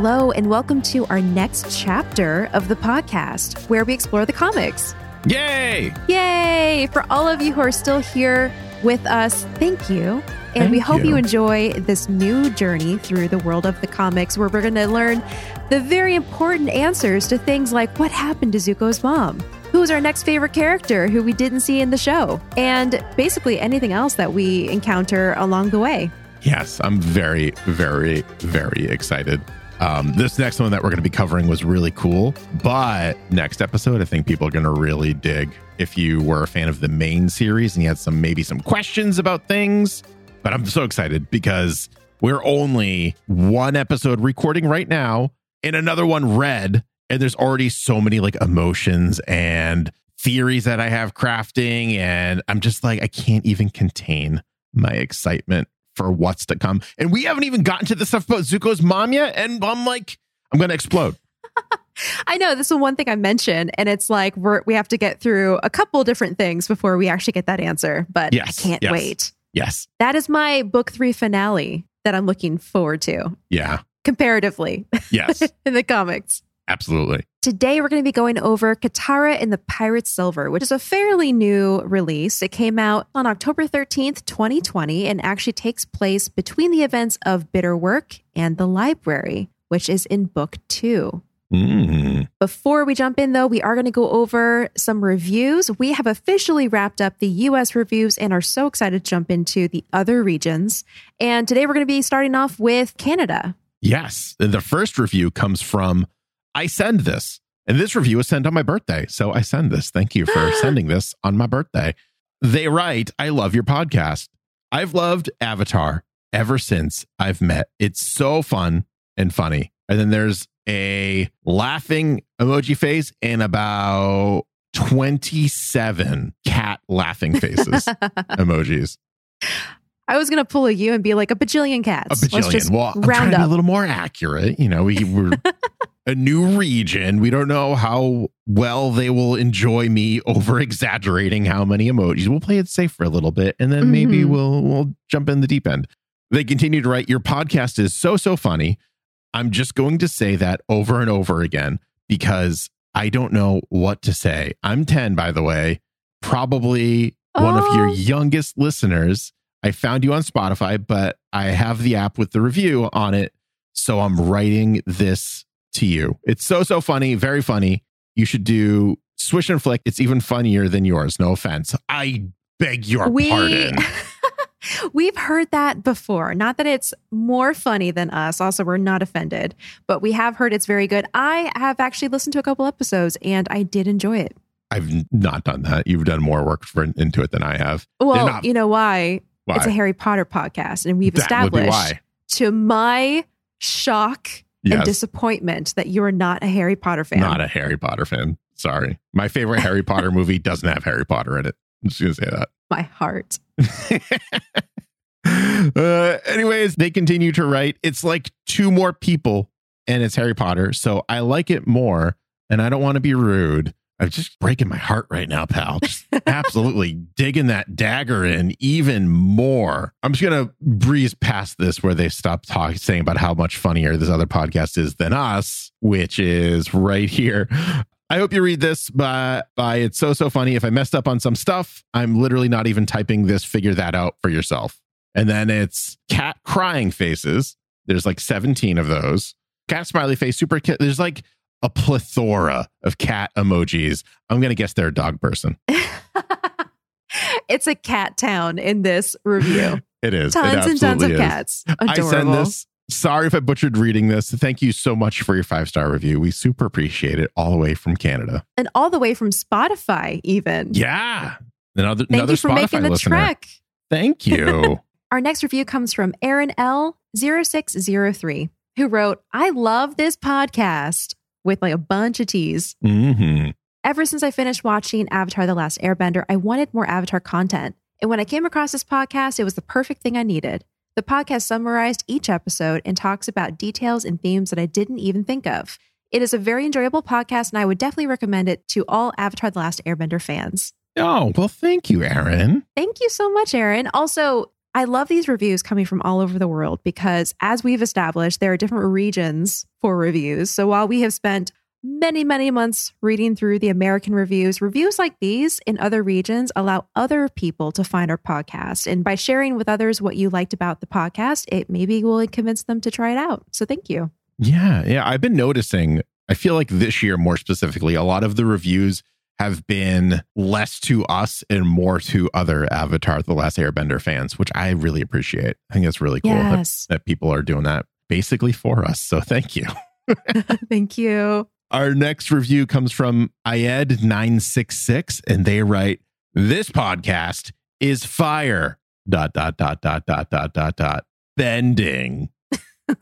Hello, and welcome to our next chapter of the podcast where we explore the comics. Yay! Yay! For all of you who are still here with us, thank you. And Thank we hope you. you. enjoy this new journey through the world of the comics where we're going to learn the very important answers to things like what happened to Zuko's mom? Who's our next favorite character who we didn't see in the show? And basically anything else that we encounter along the way. Yes, I'm very, very, very excited. Um, this next one that we're going to be covering was really cool, but next episode, I think people are going to really dig. If you were a fan of the main series and you had some maybe some questions about things, but I'm so excited because we're only one episode recording right now and another one read, and there's already so many like emotions and theories that I have crafting, and I'm just like I can't even contain my excitement for what's to come. And we haven't even gotten to the stuff about Zuko's mom yet. And I'm like, I'm going to explode. I know this is one thing I mentioned, and it's like we're, we have to get through a couple different things before we actually get that answer. But Yes, I can't yes. wait. Yes. That is my book three finale that I'm looking forward to Yeah. comparatively Yes. in the comics. absolutely. Today, we're going to be going over Katara and the Pirate Silver, which is a fairly new release. It came out on October 13th, 2020, and actually takes place between the events of Bitter Work and the Library, which is in book two. Mm. Before we jump in, though, we are going to go over some reviews. We have officially wrapped up the US reviews and are so excited to jump into the other regions. And today we're going to be starting off with Canada. Yes. The first review comes from I send this. And this review was sent on my birthday. So I send this. Thank you for sending this on my birthday. They write, I love your podcast. I've loved Avatar ever since I've met. It's so fun and funny. And then there's a laughing emoji face and about 27 cat laughing faces emojis. I was going to pull a you and be like a bajillion cats. A bajillion. Well, I'm trying round to be a little more accurate. You know, we, we're a new region. We don't know how well they will enjoy me over exaggerating how many emojis. We'll play it safe for a little bit, and then maybe Mhm. we'll we'll jump in the deep end. They continue to write, "Your podcast is so so funny." I'm just going to say that over and over again because I don't know what to say. I'm 10, by the way, probably one of your Oh. youngest listeners. I found you on Spotify, but I have the app with the review on it. So I'm writing this to you. It's so, so funny, very funny. You should do Swish and Flick. It's even funnier than yours. No offense. I beg your we pardon. we've heard that before not that it's more funny than us also we're not offended but we have heard it's very good i have actually listened to a couple episodes and i did enjoy it I've not done that. You've done more work for, into it than I have. well not- you know why? Why? it's a harry potter podcast and we've that established to my shock and Yes. disappointment that you're not a harry potter fan Not a Harry Potter fan. Sorry. My favorite Harry Potter movie doesn't have Harry Potter in it. I'm just going to say that. my heart uh, anyways, they continue to write. It's like two more people, and it's Harry Potter. So I like it more, and I don't want to be rude. I'm just breaking my heart right now, pal. Just absolutely digging that dagger in even more. I'm just gonna breeze past this where they stop talking, saying about how much funnier this other podcast is than us, which is right here. I hope you read this by, by it's so so funny. If I messed up on some stuff, I'm literally not even typing this. Figure that out for yourself. And then it's cat crying faces. There's like 17 of those. Cat smiley face, super. There's like a plethora of cat emojis. I'm gonna guess they're a dog person. it's a cat town in this review It is. It tons and tons of is. cats adorable I send this. Sorry if I butchered reading this. Thank you so much for your five star review. We super appreciate it all the way from Canada. and all the way from spotify even Yeah. Another, Thank another you for Spotify making the listener. trek. Thank you. Our next review comes from Aaron L0603, who wrote, I love this podcast with like a bunch of T's. hmm Ever since I finished watching Avatar The Last Airbender, I wanted more Avatar content. And when I came across this podcast, it was the perfect thing I needed. The podcast summarized each episode and talks about details and themes that I didn't even think of. It is a very enjoyable podcast, and I would definitely recommend it to all Avatar The Last Airbender fans. Oh, well, thank you, Aaron. Thank you so much, Aaron. Also, I love these reviews coming from all over the world because, as we've established, there are different regions for reviews. So while we have spent many, many months reading through the American reviews, reviews like these in other regions allow other people to find our podcast. And by sharing with others what you liked about the podcast, it maybe will convince them to try it out. So thank you. Yeah. Yeah. I've been noticing, I feel like this year more specifically, a lot of the reviews have been less to us and more to other Avatar The Last Airbender fans, which I really appreciate. I think it's really cool Yes. that, that people are doing that basically for us. So thank you. thank you. Our next review comes from Ayed966, and they write, This podcast is fire. Dot dot dot dot dot dot dot dot bending.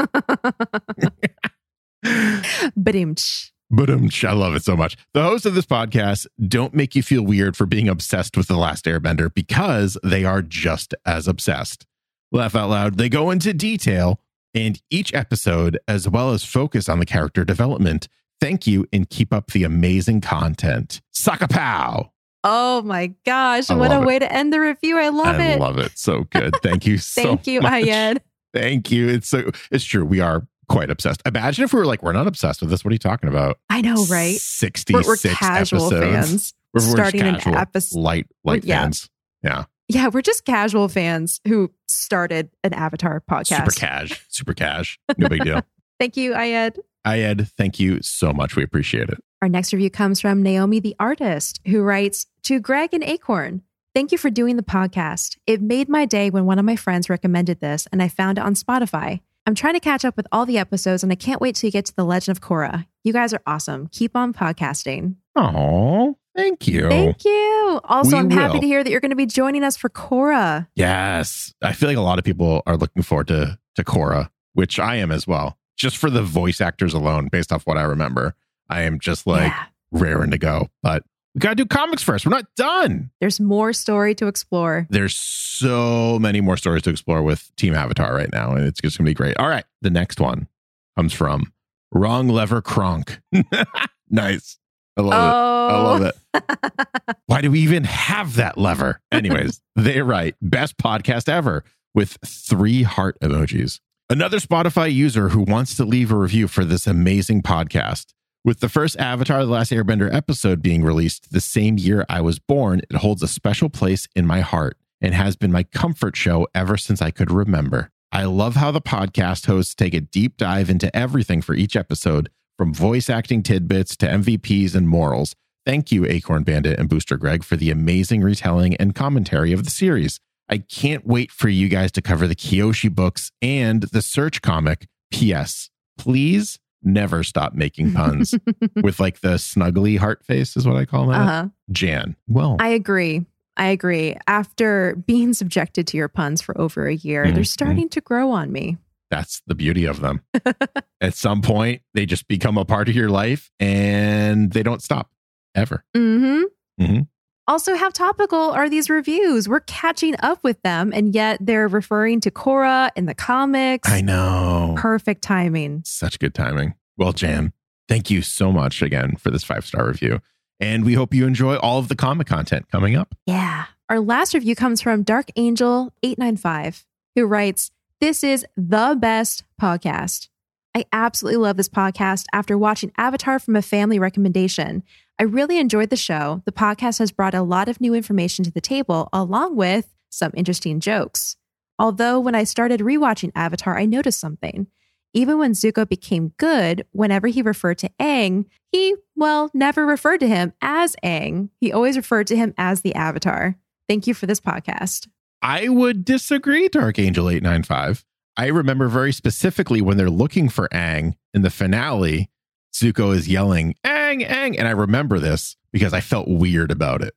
Badimch. But I love it so much. The hosts of this podcast don't make you feel weird for being obsessed with The Last Airbender because they are just as obsessed. Laugh out loud. They go into detail and each episode, as well as focus on the character development. Thank you and keep up the amazing content. Suck pow. Oh my gosh. I what a it. way to end the review. I love I it. I love it. So good. Thank you so Thank you, much. Ayed. Thank you. It's so it's true. We are quite obsessed. Imagine if we were like, we're not obsessed with this. What are you talking about? I know, right? 66 We're, we're casual episodes. fans. We're, we're starting an casual, episode. light light yeah. fans. Yeah. Yeah, we're just casual fans who started an Avatar podcast. Super cash. Super cash. No big deal. Thank you, Ayed. Ayed, thank you so much. We appreciate it. Our next review comes from Naomi the artist, who writes To Greg and Acorn, thank you for doing the podcast. It made my day when one of my friends recommended this and I found it on Spotify. I'm trying to catch up with all the episodes and I can't wait till you get to The Legend of Korra. You guys are awesome. Keep on podcasting. Oh, thank you. Thank you. Also, We I'm happy will. to hear that you're going to be joining us for Korra. Yes. I feel like a lot of people are looking forward to to Korra, which I am as well. Just for the voice actors alone, based off what I remember. I am just like yeah. raring to go. But we gotta do comics first. We're not done. There's more story to explore. There's so many more stories to explore with Team Avatar right now, and it's just gonna be great. All right. The next one comes from Wrong Lever Kronk. nice. I love it. oh, I love it. Why do we even have that lever? Anyways, they write best podcast ever with three heart emojis. Another Spotify user who wants to leave a review for this amazing podcast. With the first Avatar The Last Airbender episode being released the same year I was born, it holds a special place in my heart and has been my comfort show ever since I could remember. I love how the podcast hosts take a deep dive into everything for each episode, from voice acting tidbits to MVPs and morals. Thank you, Acorn Bandit and Booster Greg, for the amazing retelling and commentary of the series. I can't wait for you guys to cover the Kyoshi books and the Search comic. P.S. Please never stop making puns with like the snuggly heart face, is what I call that. uh-huh. Jan. Well, I agree. I agree. After being subjected to your puns for over a year, they're Mhm. starting to grow on me. that's the beauty of them. At some point, they just become a part of your life and they don't stop ever. hmm Mhm. Also, how topical are these reviews? We're catching up with them, and yet they're referring to Korra in the comics. I know. Perfect timing. Such good timing. Well, Jan, thank you so much again for this five star review. And we hope you enjoy all of the comic content coming up. Yeah. Our last review comes from Dark Angel 895, who writes, This is the best podcast. I absolutely love this podcast after watching Avatar from a family recommendation. I really enjoyed the show. The podcast has brought a lot of new information to the table, along with some interesting jokes. Although, when I started rewatching Avatar, I noticed something. Even when Zuko became good, whenever he referred to Aang, he, well, never referred to him as Aang. He always referred to him as the Avatar. Thank you for this podcast. I would disagree, Dark Angel 895. I remember very specifically when they're looking for Aang in the finale, Zuko is yelling, Aang, Aang. And I remember this because I felt weird about it.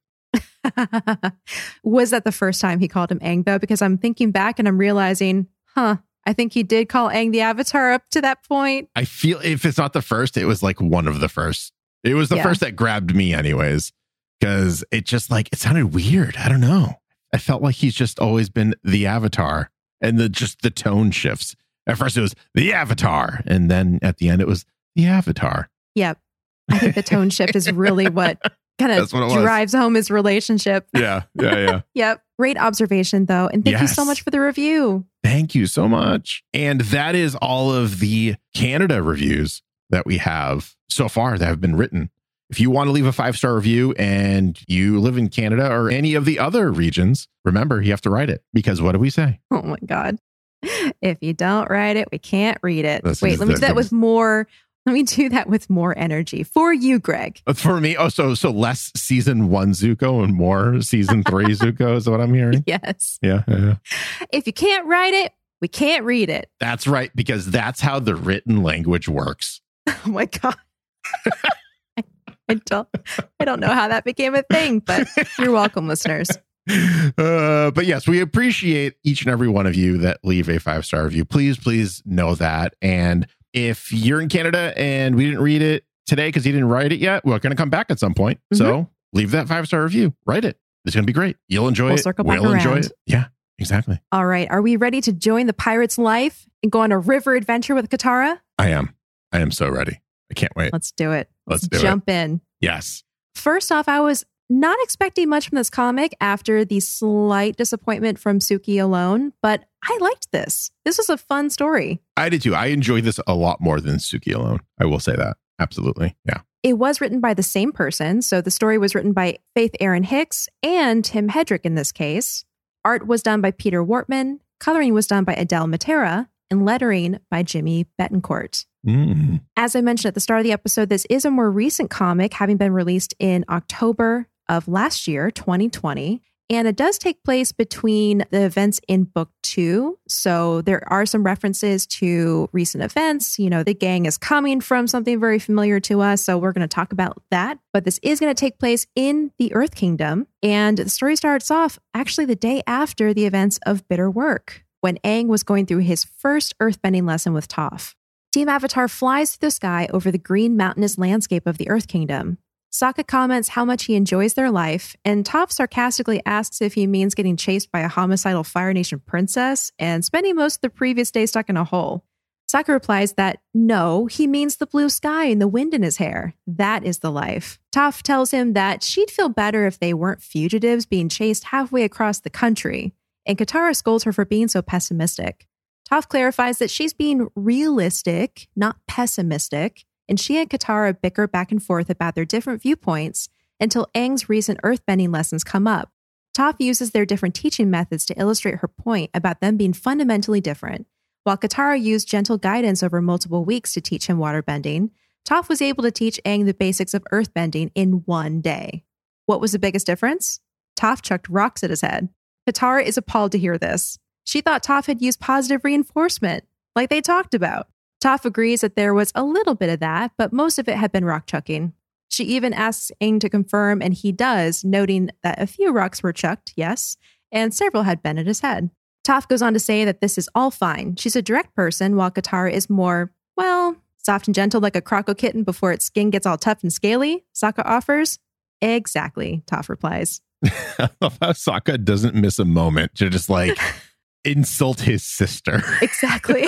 Was that the first time he called him Aang, though? Because I'm thinking back and I'm realizing, huh, I think he did call Aang the Avatar up to that point. I feel if it's not the first, it was like one of the first. It was the Yeah. first that grabbed me, anyways, because it just like it sounded weird. I don't know. I felt like he's just always been the avatar, and the just the tone shifts. At first, it was the avatar, and then at the end, it was the avatar. Yep. I think the tone shift is really what kind of it was. drives home his relationship. Yeah, yeah, yeah. Yep. Great observation, though. And thank you so much for the review. Thank you so much. And that is all of the Canada reviews that we have so far that have been written. If you want to leave a five star review and you live in Canada or any of the other regions, remember you have to write it because what do we say? Oh my God. If you don't write it, we can't read it. This Wait, let me do that with more. Let me do that with more energy for you, Greg. Uh, For me, oh, so so less season one Zuko and more season three Zuko is what I'm hearing. Yes. Yeah, yeah. If you can't write it, we can't read it. that's right because that's how the written language works. Oh my God. I don't I don't know how that became a thing, but you're welcome, listeners. Uh, but yes, we appreciate each and every one of you that leave a five star review. Please, please know that. And if you're in Canada and we didn't read it today because you didn't write it yet, we're going to come back at some point. So leave that five star review. Write it. It's going to be great. You'll enjoy We'll it. we'll enjoy it. Yeah, exactly. All right. Are we ready to join the pirate's life and go on a river adventure with Katara? I am. I am so ready. I can't wait. Let's do it. Let's do it. jump in. Yes. First off, I was not expecting much from this comic after the slight disappointment from Suki alone, but I liked this. This was a fun story. I did too. I enjoyed this a lot more than Suki alone. I will say that. Absolutely. Yeah. It was written by the same person. So the story was written by Faith Erin Hicks and Tim Hedrick in this case. Art was done by Peter Wartman, coloring was done by Adele Matera, and lettering by Jimmy Betancourt. Mm. As I mentioned at the start of the episode, this is a more recent comic, having been released in October of last year, 2020. And it does take place between the events in book two. So there are some references to recent events. You know, the gang is coming from something very familiar to us. So we're going to talk about that. But this is going to take place in the Earth Kingdom. And the story starts off actually the day after the events of Bitter Work, when Aang was going through his first earthbending lesson with Toph. Team Avatar flies through the sky over the green mountainous landscape of the Earth Kingdom. Sokka comments how much he enjoys their life, and Toph sarcastically asks if he means getting chased by a homicidal Fire Nation princess and spending most of the previous day stuck in a hole. Sokka replies that no, he means the blue sky and the wind in his hair. That is the life. Toph tells him that she'd feel better if they weren't fugitives being chased halfway across the country, and Katara scolds her for being so pessimistic. Toph clarifies that she's being realistic, not pessimistic, and she and Katara bicker back and forth about their different viewpoints until Aang's recent earthbending lessons come up. Toph uses their different teaching methods to illustrate her point about them being fundamentally different. While Katara used gentle guidance over multiple weeks to teach him waterbending, Toph was able to teach Aang the basics of earthbending in one day. What was the biggest difference? Toph chucked rocks at his head. Katara is appalled to hear this. She thought Toph had used positive reinforcement, like they talked about. Toph agrees that there was a little bit of that, but most of it had been rock chucking. She even asks Aang to confirm, and he does, noting that a few rocks were chucked, yes, and several had been at his head. Toph goes on to say that this is all fine. She's a direct person, while Katara is more, well, soft and gentle like a croco kitten before its skin gets all tough and scaly, Sokka offers. Exactly, Toph replies. I love how Sokka doesn't miss a moment to just like insult his sister. Exactly.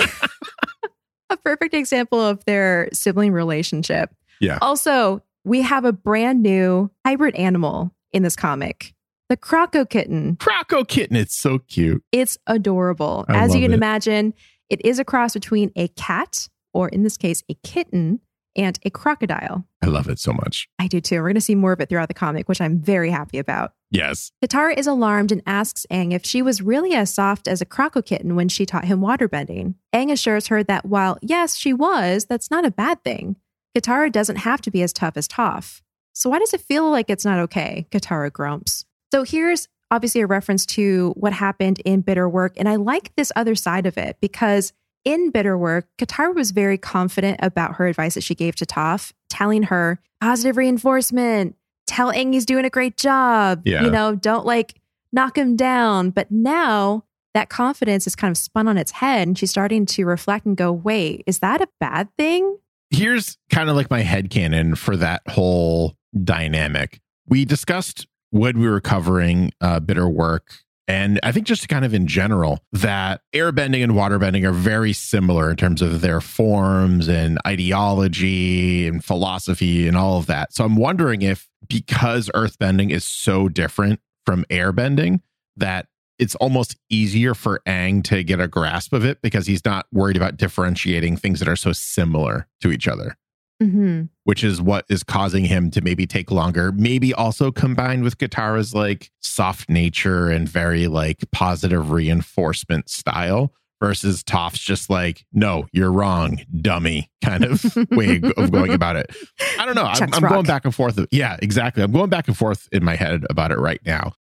a perfect example of their sibling relationship. Yeah. Also, we have a brand new hybrid animal in this comic the Croco kitten. Croco kitten, it's so cute. It's adorable. I As you can it. imagine, it is a cross between a cat, or in this case, a kitten, and a crocodile. I love it so much. I do too. We're going to see more of it throughout the comic, which I'm very happy about. Yes. Katara is alarmed and asks Aang if she was really as soft as a croco kitten when she taught him waterbending. Aang assures her that while, yes, she was, that's not a bad thing. Katara doesn't have to be as tough as Toph. So why does it feel like it's not okay? Katara grumps. So here's obviously a reference to what happened in Bitter Work. And I like this other side of it because in Bitter Work, Katara was very confident about her advice that she gave to Toph, telling her positive reinforcement, tell Aang he's doing a great job. Yeah. You know, don't like knock him down. But now that confidence is kind of spun on its head and she's starting to reflect and go, wait, is that a bad thing? Here's kind of like my head headcanon for that whole dynamic. We discussed when we were covering uh, bitter work. And I think just kind of in general, that airbending and waterbending are very similar in terms of their forms and ideology and philosophy and all of that. So I'm wondering if because earthbending is so different from airbending, that it's almost easier for Aang to get a grasp of it because he's not worried about differentiating things that are so similar to each other, hmm which is what is causing him to maybe take longer. Maybe also combined with Katara's like soft nature and very like positive reinforcement style versus Toph's just like, no, you're wrong, dummy kind of way of going about it. I don't know. I'm, I'm going back and forth. Yeah, exactly. I'm going back and forth in my head about it right now.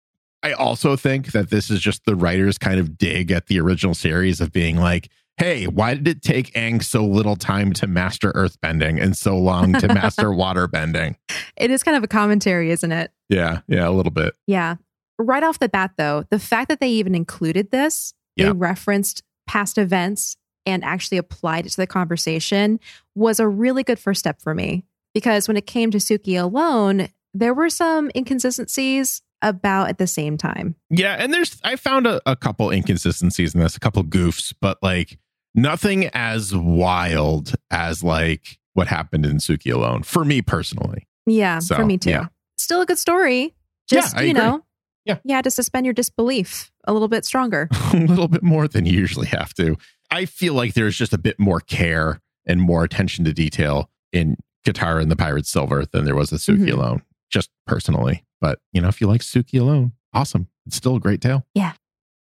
I also think that this is just the writers kind of dig at the original series of being like, hey, why did it take Aang so little time to master earthbending and so long to master waterbending? It is kind of a commentary, isn't it? Yeah, yeah, a little bit. Yeah. Right off the bat, though, the fact that they even included this, Yeah. they referenced past events and actually applied it to the conversation was a really good first step for me. Because when it came to Suki alone, there were some inconsistencies about at the same time. Yeah, and there's I found a, a couple inconsistencies in this, a couple goofs, but like nothing as wild as like what happened in Suki alone for me personally. Yeah, So, for me too. yeah. Still a good story. Just, I you agree. know, Yeah. you had to suspend your disbelief a little bit stronger. a little bit more than you usually have to. I feel like there's just a bit more care and more attention to detail in Katara and the Pirate's Silver than there was with Suki Mhm. alone, just personally. But you know, if you like Suki alone, awesome. It's still a great tale.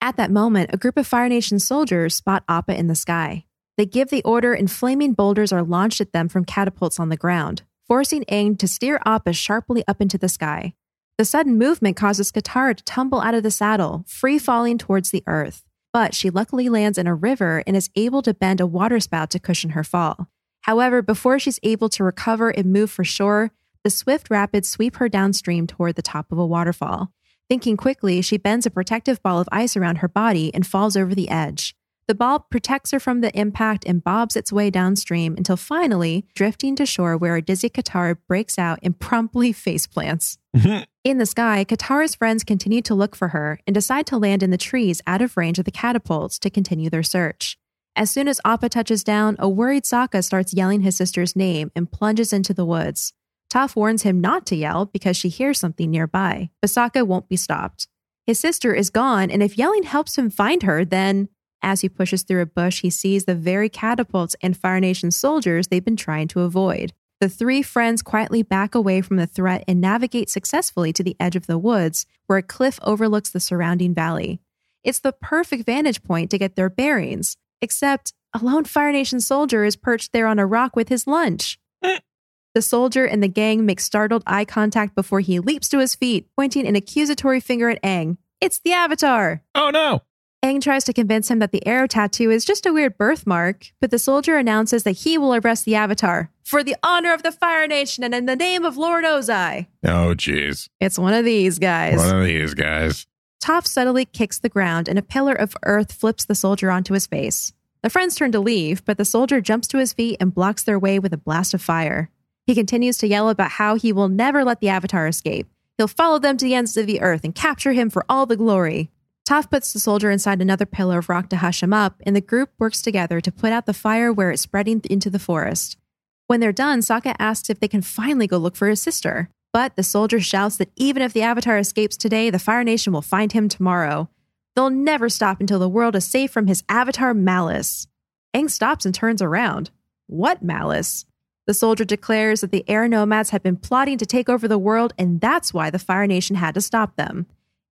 At that moment, a group of Fire Nation soldiers spot Appa in the sky. They give the order, and flaming boulders are launched at them from catapults on the ground, forcing Aang to steer Appa sharply up into the sky. The sudden movement causes Katara to tumble out of the saddle, free falling towards the earth. But she luckily lands in a river and is able to bend a waterspout to cushion her fall. However, before she's able to recover and move for shore, the swift rapids sweep her downstream toward the top of a waterfall. Thinking quickly, she bends a protective ball of ice around her body and falls over the edge. The ball protects her from the impact and bobs its way downstream until finally drifting to shore where a dizzy Katara breaks out and promptly face plants. In the sky, Katara's friends continue to look for her and decide to land in the trees out of range of the catapults to continue their search. As soon as Appa touches down, a worried Sokka starts yelling his sister's name and plunges into the woods. Toph warns him not to yell because she hears something nearby, but Sokka won't be stopped. His sister is gone, and if yelling helps him find her, then as he pushes through a bush, he sees the very catapults and Fire Nation soldiers they've been trying to avoid. The three friends quietly back away from the threat and navigate successfully to the edge of the woods, where a cliff overlooks the surrounding valley. It's the perfect vantage point to get their bearings, except a lone Fire Nation soldier is perched there on a rock with his lunch. The soldier and the gang make startled eye contact before he leaps to his feet, pointing an accusatory finger at Aang. It's the Avatar! Oh no. Aang tries to convince him that the arrow tattoo is just a weird birthmark, but the soldier announces that he will arrest the Avatar for the honor of the Fire Nation and in the name of Lord Ozai. Oh jeez. It's one of these guys. One of these guys. Toph subtly kicks the ground and a pillar of earth flips the soldier onto his face. The friends turn to leave, but the soldier jumps to his feet and blocks their way with a blast of fire. He continues to yell about how he will never let the Avatar escape. He'll follow them to the ends of the earth and capture him for all the glory. Toph puts the soldier inside another pillar of rock to hush him up, and the group works together to put out the fire where it's spreading into the forest. When they're done, Sokka asks if they can finally go look for his sister. But the soldier shouts that even if the Avatar escapes today, the Fire Nation will find him tomorrow. They'll never stop until the world is safe from his Avatar malice. Aang stops and turns around. What malice? The soldier declares that the air nomads had been plotting to take over the world, and that's why the Fire Nation had to stop them.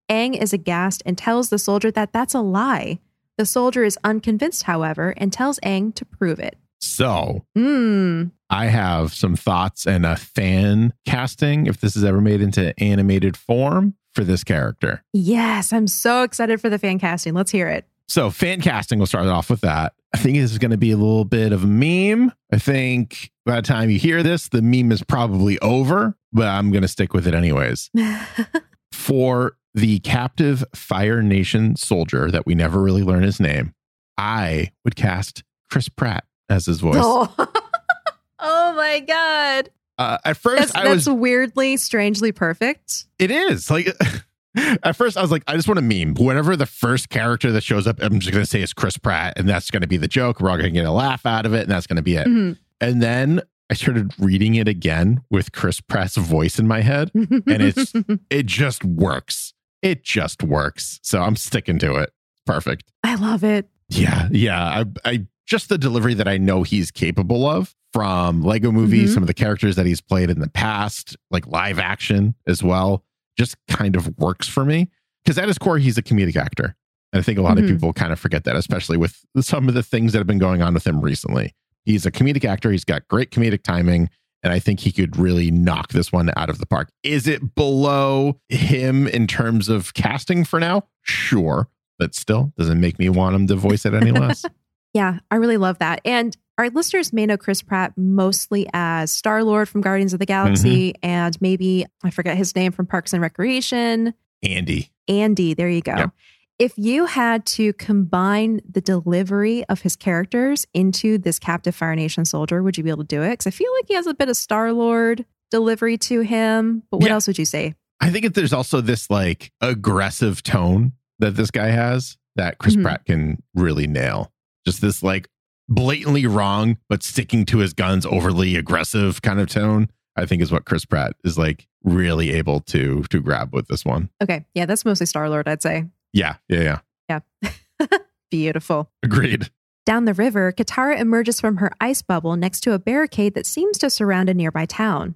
Aang is aghast and tells the soldier that that's a lie. The soldier is unconvinced, however, and tells Aang to prove it. So Hmm. I have some thoughts and a fan casting, if this is ever made into animated form for this character. Yes, I'm so excited for the fan casting. Let's hear it. So fan casting, we'll start off with that. I think this is going to be a little bit of a meme. I think by the time you hear this, the meme is probably over, but I'm going to stick with it anyways. For the captive Fire Nation soldier that we never really learn his name, I would cast Chris Pratt as his voice. oh. oh my God. Uh, at first, That's, I was that's weirdly, strangely perfect. It is like at first I was like, I just want to meme. Whenever the first character that shows up, I'm just gonna say it's Chris Pratt, and that's gonna be the joke. We're all gonna get a laugh out of it, and that's gonna be it. Mhm. And then I started reading it again with Chris Pratt's voice in my head. and it's- It just works. it just works. So I'm sticking to it. Perfect. I love it. Yeah, yeah. I, I just the delivery that I know he's capable of from Lego movies, Mhm. some of the characters that he's played in the past, like live action as well, just kind of works for me. Because at his core, he's a comedic actor. And I think a lot Mhm. of people kind of forget that, especially with some of the things that have been going on with him recently. He's a comedic actor. He's got great comedic timing. And I think he could really knock this one out of the park. Is it below him in terms of casting for now? Sure. But still, doesn't make me want him to voice it any less. Yeah, I really love that. And our listeners may know Chris Pratt mostly as Star Lord from Guardians of the Galaxy and maybe, I forget his name from Parks and Recreation. Andy. Andy, there you go. Yep. If you had to combine the delivery of his characters into this captive Fire Nation soldier, would you be able to do it? Because I feel like he has a bit of Star Lord delivery to him. But what Yeah. else would you say? I think that there's also this like aggressive tone that this guy has that Chris Mhm. Pratt can really nail. Just this like blatantly wrong, but sticking to his guns, overly aggressive kind of tone. I think is what Chris Pratt is like really able to to grab with this one. Okay. Yeah, that's mostly Star Lord, I'd say. Yeah, yeah, yeah. Yeah. Beautiful. Agreed. Down the river, Katara emerges from her ice bubble next to a barricade that seems to surround a nearby town.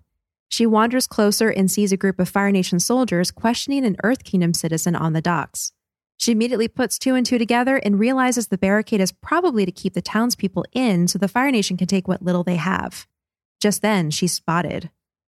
She wanders closer and sees a group of Fire Nation soldiers questioning an Earth Kingdom citizen on the docks. She immediately puts two and two together and realizes the barricade is probably to keep the townspeople in so the Fire Nation can take what little they have. Just then, she's spotted.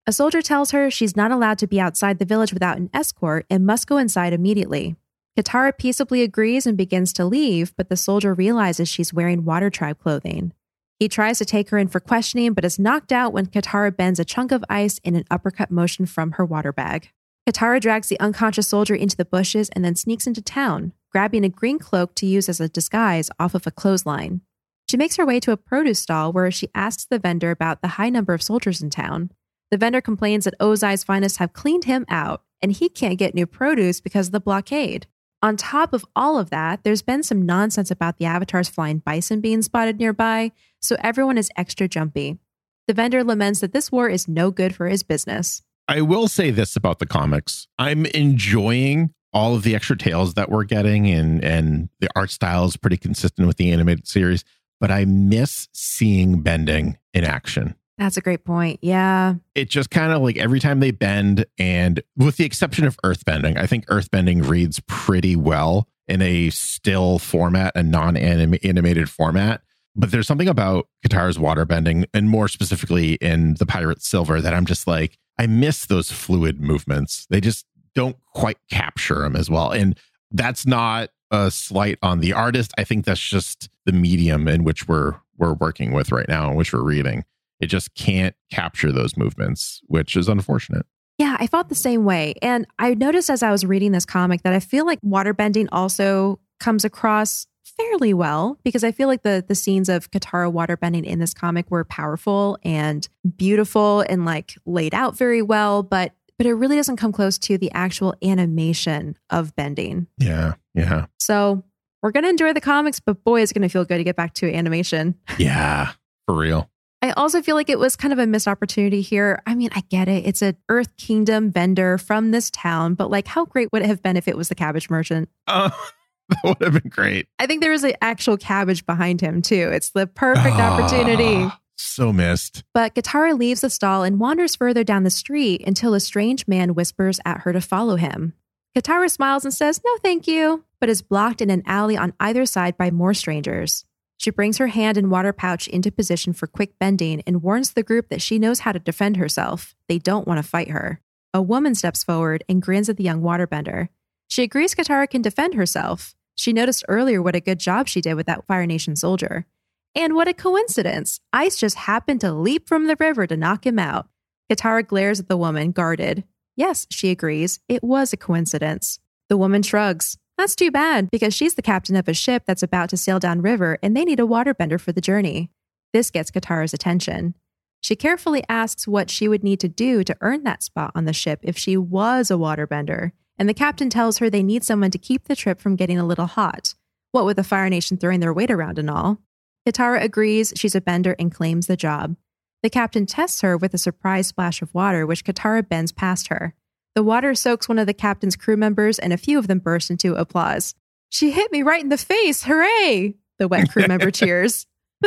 A soldier tells her she's not allowed to be outside the village without an escort and must go inside immediately. Katara peaceably agrees and begins to leave, but the soldier realizes she's wearing Water Tribe clothing. He tries to take her in for questioning, but is knocked out when Katara bends a chunk of ice in an uppercut motion from her water bag. Katara drags the unconscious soldier into the bushes and then sneaks into town, grabbing a green cloak to use as a disguise off of a clothesline. She makes her way to a produce stall where she asks the vendor about the high number of soldiers in town. The vendor complains that Ozai's finest have cleaned him out and he can't get new produce because of the blockade. On top of all of that, there's been some nonsense about the Avatar's flying bison being spotted nearby, so everyone is extra jumpy. The vendor laments that this war is no good for his business. I will say this about the comics. I'm enjoying all of the extra tales that we're getting and and the art style is pretty consistent with the animated series, but I miss seeing bending in action. That's a great point. Yeah. It just kind of like every time they bend and with the exception of earth bending, I think earth bending reads pretty well in a still format, a non-animated format. But there's something about Katara's water bending, and more specifically in the Pirate Silver, that I'm just like, I miss those fluid movements. They just don't quite capture them as well. And that's not a slight on the artist. I think that's just the medium in which we're we're working with right now, in which we're reading. It just can't capture those movements, which is unfortunate. Yeah, I felt the same way. And I noticed as I was reading this comic that I feel like waterbending also comes across fairly well because I feel like the the scenes of Katara waterbending in this comic were powerful and beautiful and like laid out very well, but but it really doesn't come close to the actual animation of bending. Yeah, yeah, So we're gonna enjoy the comics, but boy, it's gonna feel good to get back to animation. yeah, for real. I also feel like it was kind of a missed opportunity here. I mean, I get it. It's an Earth Kingdom vendor from this town, but like, how great would it have been if it was the cabbage merchant? Uh, that would have been great. I think there was an actual cabbage behind him, too. It's the perfect opportunity. Ah, So missed. But Katara leaves the stall and wanders further down the street until a strange man whispers at her to follow him. Katara smiles and says, No, thank you, but is blocked in an alley on either side by more strangers. She brings her hand and water pouch into position for quick bending and warns the group that she knows how to defend herself. They don't want to fight her. A woman steps forward and grins at the young waterbender. She agrees Katara can defend herself. She noticed earlier what a good job she did with that Fire Nation soldier. And what a coincidence! Ice just happened to leap from the river to knock him out. Katara glares at the woman, guarded. Yes, she agrees, it was a coincidence. The woman shrugs. That's too bad, because she's the captain of a ship that's about to sail downriver and they need a waterbender for the journey. This gets Katara's attention. She carefully asks what she would need to do to earn that spot on the ship if she was a waterbender, and the captain tells her they need someone to keep the trip from getting a little hot, what with the Fire Nation throwing their weight around and all. Katara agrees she's a bender and claims the job. The captain tests her with a surprise splash of water, which Katara bends past her. The water soaks one of the captain's crew members, and a few of them burst into applause. She hit me right in the face. Hooray! The wet crew member cheers.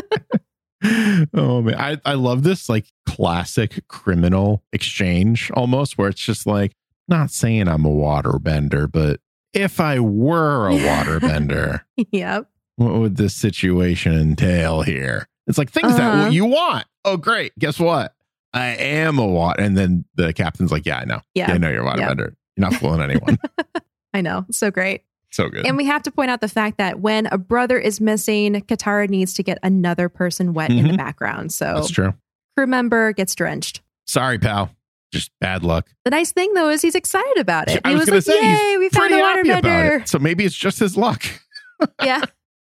oh man, I, I love this like classic criminal exchange almost where it's just like not saying I'm a waterbender, but if I were a waterbender, yep. what would this situation entail here? It's like things Uh-huh. that you want. Oh, great. Guess what? I am a water. And then the captain's like, Yeah, I know. Yeah. I know you're a Yeah. waterbender. You're not fooling anyone. I know. So great. so good. And we have to point out the fact that when a brother is missing, Katara needs to get another person wet in the Mhm. background. So That's true. crew member gets drenched. Sorry, pal. Just bad luck. The nice thing though is he's excited about it. I he was was, gonna like, say, "Yay, we found a waterbender!" So maybe it's just his luck. yeah.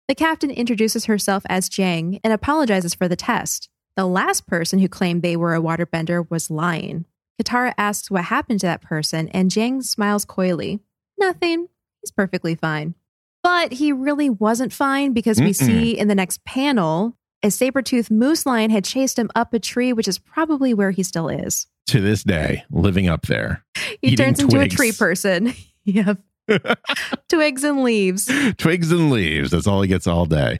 The captain introduces herself as Jang and apologizes for the test. The last person who claimed they were a waterbender was lying. Katara asks what happened to that person, and Jang smiles coyly. Nothing. He's perfectly fine. But he really wasn't fine because we Mm-mm. see in the next panel a saber-toothed moose lion had chased him up a tree, which is probably where he still is. To this day, living up there. He turns into a tree person. yep. Twigs and leaves. Twigs and leaves. That's all he gets all day.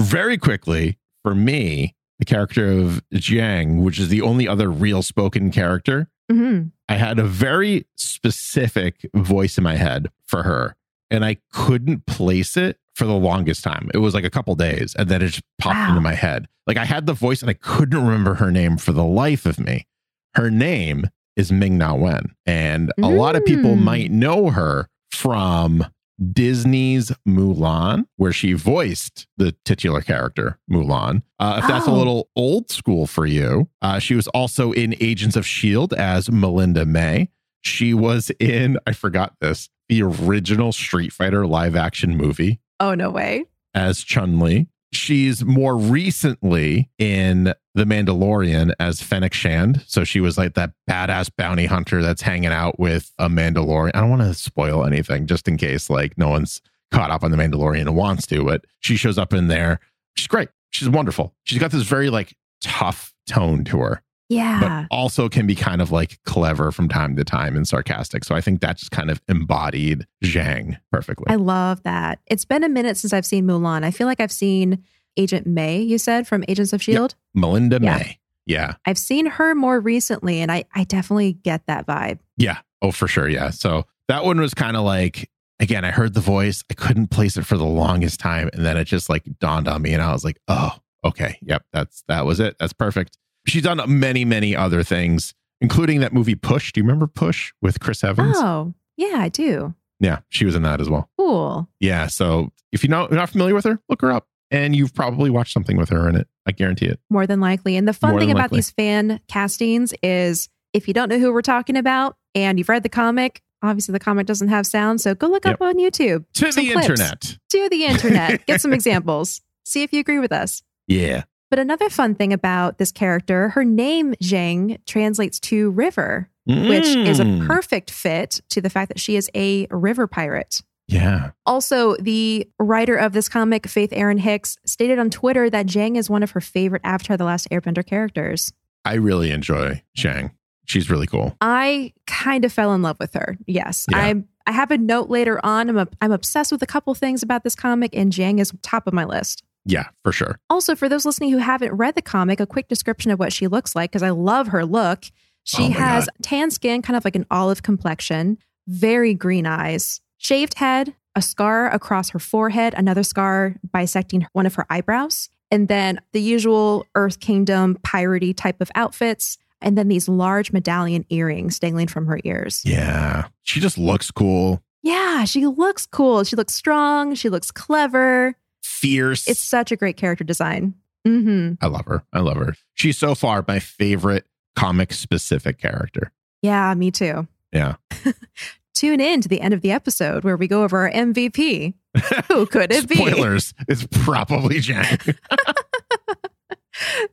Very quickly, for me, the character of Jiang, which is the only other real spoken character, Mhm. I had a very specific voice in my head for her, and I couldn't place it for the longest time. It was like a couple days, and then it just popped Wow. into my head. Like I had the voice, and I couldn't remember her name for the life of me. Her name is Ming Na Wen, and a lot of people Mm. might know her from Disney's Mulan, where she voiced the titular character Mulan. Uh, if that's a Oh. little old school for you, uh, she was also in Agents of S.H.I.E.L.D. As Melinda May. She was in, I forgot this, the original Street Fighter live action movie Oh, no way. as Chun Li. She's more recently in The Mandalorian as Fennec Shand. So she was like that badass bounty hunter that's hanging out with a Mandalorian. I don't want to spoil anything just in case like no one's caught up on The Mandalorian and wants to, but she shows up in there. She's great. She's wonderful. She's got this very like tough tone to her, Yeah. but also can be kind of like clever from time to time and sarcastic. So I think that just kind of embodied Zhang perfectly. I love that. It's been a minute since I've seen Mulan. I feel like I've seen Agent May, you said, from Agents of S.H.I.E.L.D. Melinda Yeah. May. Yeah. I've seen her more recently, and I, I definitely get that vibe. Yeah. Oh, for sure. Yeah. So that one was kind of like, again, I heard the voice. I couldn't place it for the longest time. And then it just like dawned on me and I was like, oh, okay. Yep. That's, that was it. That's perfect. She's done many, many other things, including that movie Push. Do you remember Push with Chris Evans? Oh, yeah, I do. Yeah. She was in that as well. Cool. Yeah. So if you're not, you're not familiar with her, look her up. And you've probably watched something with her in it. I guarantee it. More than likely. And the fun More thing about likely. these fan castings is if you don't know who we're talking about and you've read the comic, obviously the comic doesn't have sound. So go look Yep. up on YouTube. To the clips. internet. To the internet. Get some examples. See if you agree with us. Yeah. But another fun thing about this character, her name, Zhang, translates to river, which is a Mm. perfect fit to the fact that she is a river pirate. Yeah. Also, the writer of this comic, Faith Erin Hicks, stated on Twitter that Zhang is one of her favorite Avatar The Last Airbender characters. I really enjoy Shang. She's really cool. I kind of fell in love with her. Yes. Yeah. I'm I have a note later on. I'm, a, I'm obsessed with a couple things about this comic, and Zhang is top of my list. Yeah, for sure. Also, for those listening who haven't read the comic, a quick description of what she looks like, because I love her look. She Oh has God. tan skin, kind of like an olive complexion, very green eyes, shaved head, a scar across her forehead, another scar bisecting one of her eyebrows, and then the usual Earth Kingdom piratey type of outfits, and then these large medallion earrings dangling from her ears. Yeah. She just looks cool, Yeah, she looks cool. She looks strong. She looks clever. Fierce. It's such a great character design. hmm I love her. I love her. She's so far my favorite comic specific character. Yeah, me too. Yeah. Tune in to the end of the episode where we go over our MVP. Who could it be? Spoilers. It's probably Jack.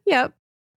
Yep.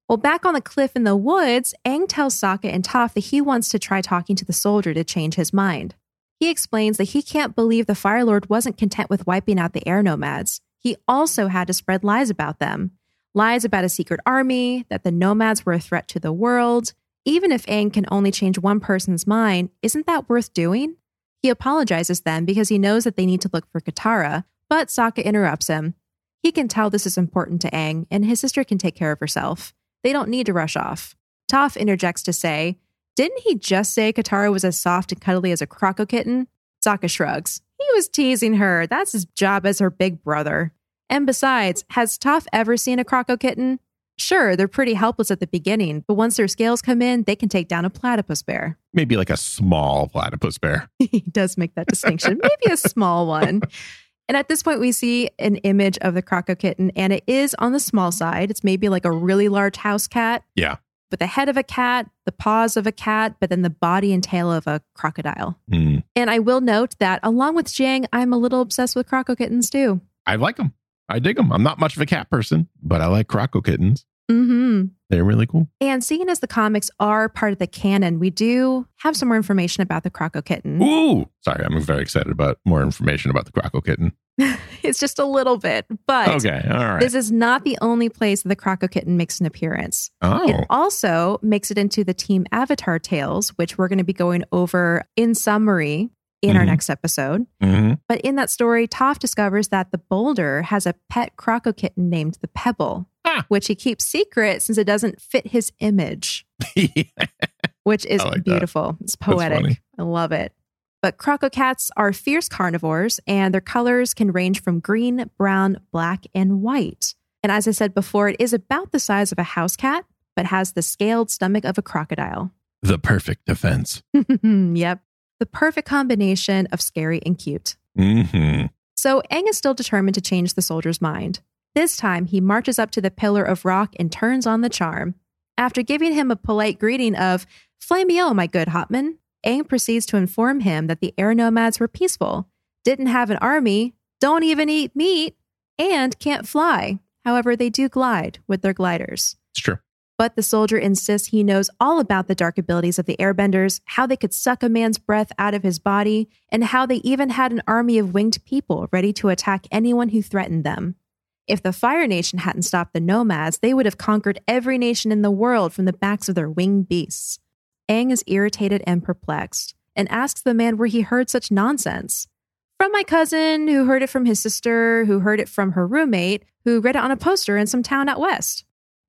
Well, back on the cliff in the woods, Aang tells Sokka and Toph that he wants to try talking to the soldier to change his mind. He explains that he can't believe the Fire Lord wasn't content with wiping out the air nomads. He also had to spread lies about them lies about a secret army, that the nomads were a threat to the world, Even if Aang can only change one person's mind, isn't that worth doing? He apologizes then because he knows that they need to look for Katara, but Sokka interrupts him. He can tell this is important to Aang, and his sister can take care of herself. They don't need to rush off. Toph interjects to say, Didn't he just say Katara was as soft and cuddly as a croco kitten? Sokka shrugs. Was teasing her. That's his job as her big brother. And besides, has Toph ever seen a croco kitten? Sure, they're pretty helpless at the beginning, but once their scales come in, they can take down a platypus bear. Maybe like a small platypus bear. he does make that distinction. Maybe a small one. And at this point, we see an image of the croco kitten, and it is on the small side. It's maybe like a really large house cat. Yeah. With the head of a cat, the paws of a cat, but then the body and tail of a crocodile. Mm. And I will note that along with Jiang, I'm a little obsessed with croco kittens too. I like them. I dig them. I'm not much of a cat person, but I like croco kittens. Mm-hmm. They're really cool. And seeing as the comics are part of the canon, we do have some more information about the croco kitten. Ooh, sorry, I'm very excited about more information about the croco kitten. it's just a little bit, but Okay, all right. this is not the only place the croco kitten makes an appearance. oh, It also makes it into the Team Avatar tales, which we're going to be going over in summary in our Mhm. next episode. Mhm. But in that story, Toph discovers that the boulder has a pet croco kitten named the Pebble, Ah. which he keeps secret since it doesn't fit his image, which is like that. beautiful. It's poetic. I love it. But croco cats are fierce carnivores, and their colors can range from green, brown, black, and white. And as I said before, it is about the size of a house cat, but has the scaled stomach of a crocodile. the perfect defense. yep. The perfect combination of scary and cute. hmm So Aang is still determined to change the soldier's mind. This time, he marches up to the pillar of rock and turns on the charm. After giving him a polite greeting of, Flameo, my good Hotman, Aang proceeds to inform him that the air nomads were peaceful, didn't have an army, don't even eat meat, and can't fly. However, they do glide with their gliders. It's true. But the soldier insists he knows all about the dark abilities of the airbenders, how they could suck a man's breath out of his body, and how they even had an army of winged people ready to attack anyone who threatened them. If the Fire Nation hadn't stopped the nomads, they would have conquered every nation in the world from the backs of their winged beasts. Aang is irritated and perplexed and asks the man where he heard such nonsense. From my cousin, who heard it from his sister, who heard it from her roommate, who read it on a poster in some town out west.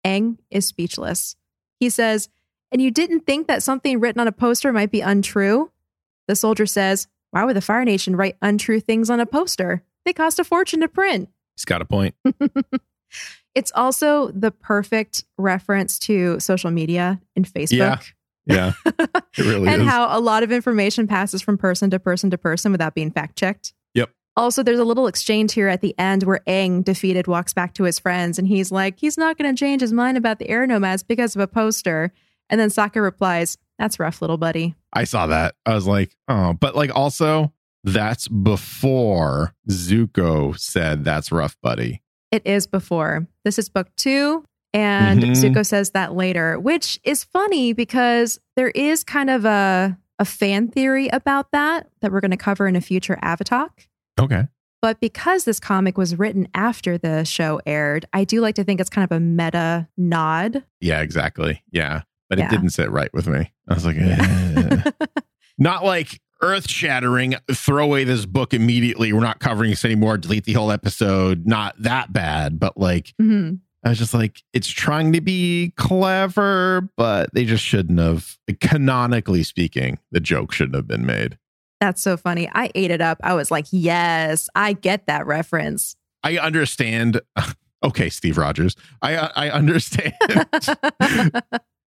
Aang is speechless. He says, And you didn't think that something written on a poster might be untrue? The soldier says, Why would the Fire Nation write untrue things on a poster? They cost a fortune to print. He's got a point. It's also the perfect reference to social media and Facebook. Yeah, Yeah, it really and is. how a lot of information passes from person to person to person without being fact checked. Yep. Also, there's a little exchange here at the end where Aang, defeated, walks back to his friends and he's like, he's not going to change his mind about the air nomads because of a poster. And then Sokka replies, That's rough, little buddy. I saw that. I was like, oh, but like also that's before Zuko said that's rough, buddy. It is before. This is book two. And Mhm. Zuko says that later, which is funny because there is kind of a, a fan theory about that that we're going to cover in a future Avatar. Okay. But because this comic was written after the show aired, I do like to think it's kind of a meta nod. Yeah, exactly. Yeah. But Yeah. it didn't sit right with me. I was like, eh. not like earth shattering, throw away this book immediately. We're not covering this anymore. Delete the whole episode. Not that bad, but like, Mhm. I was just like, it's trying to be clever, but they just shouldn't have. Canonically speaking, the joke shouldn't have been made. That's so funny. I ate it up. I was like, yes, I get that reference. I understand. Okay, Steve Rogers. I uh, I understand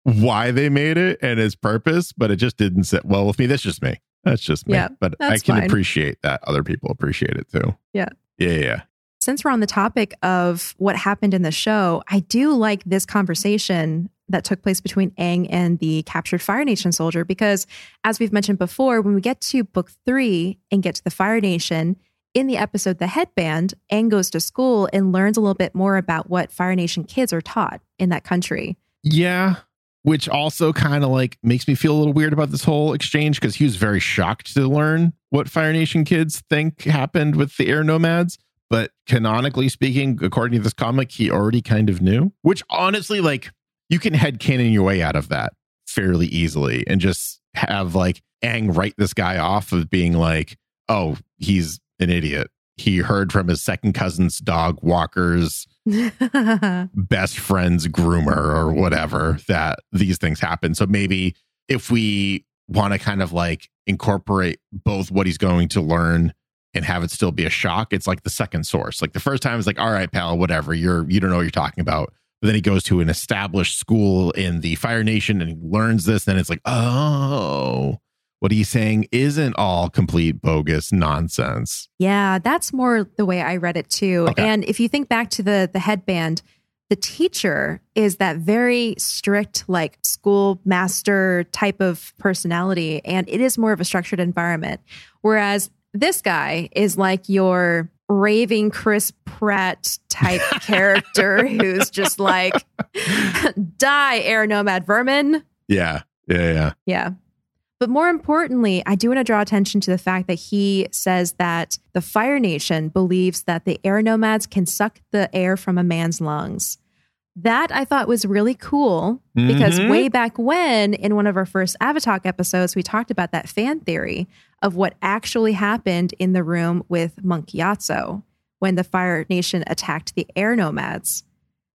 why they made it and its purpose, but it just didn't sit well with me. That's just me. That's just me. Yeah, but I can fine. appreciate that other people appreciate it too. Yeah. Yeah, yeah. Since we're on the topic of what happened in the show, I do like this conversation that took place between Aang and the captured Fire Nation soldier because, as we've mentioned before, when we get to book three and get to the Fire Nation, in the episode The Headband, Aang goes to school and learns a little bit more about what Fire Nation kids are taught in that country. Yeah. Which also kind of like makes me feel a little weird about this whole exchange because he was very shocked to learn what Fire Nation kids think happened with the air nomads. But canonically speaking, according to this comic, he already kind of knew. Which honestly, like, you can headcanon your way out of that fairly easily and just have like Aang write this guy off of being like, oh, he's an idiot. He heard from his second cousin's dog walker's best friend's groomer or whatever that these things happen. So maybe if we want to kind of like incorporate both what he's going to learn and have it still be a shock, it's like the second source. Like the first time is like, all right, pal, whatever. You're you don't know what you're talking about. But then he goes to an established school in the Fire Nation and he learns this. Then it's like, oh, what he's saying isn't all complete bogus nonsense. Yeah, that's more the way I read it too. Okay. And if you think back to the the headband, the teacher is that very strict like school master type of personality and it is more of a structured environment. Whereas this guy is like your raving Chris Pratt type character who's just like die air nomad vermin. Yeah. Yeah. Yeah. Yeah. But more importantly, I do want to draw attention to the fact that he says that the Fire Nation believes that the air nomads can suck the air from a man's lungs. That I thought was really cool because Mhm. way back when, in one of our first Avatar episodes, we talked about that fan theory of what actually happened in the room with Monk Gyatso when the Fire Nation attacked the air nomads.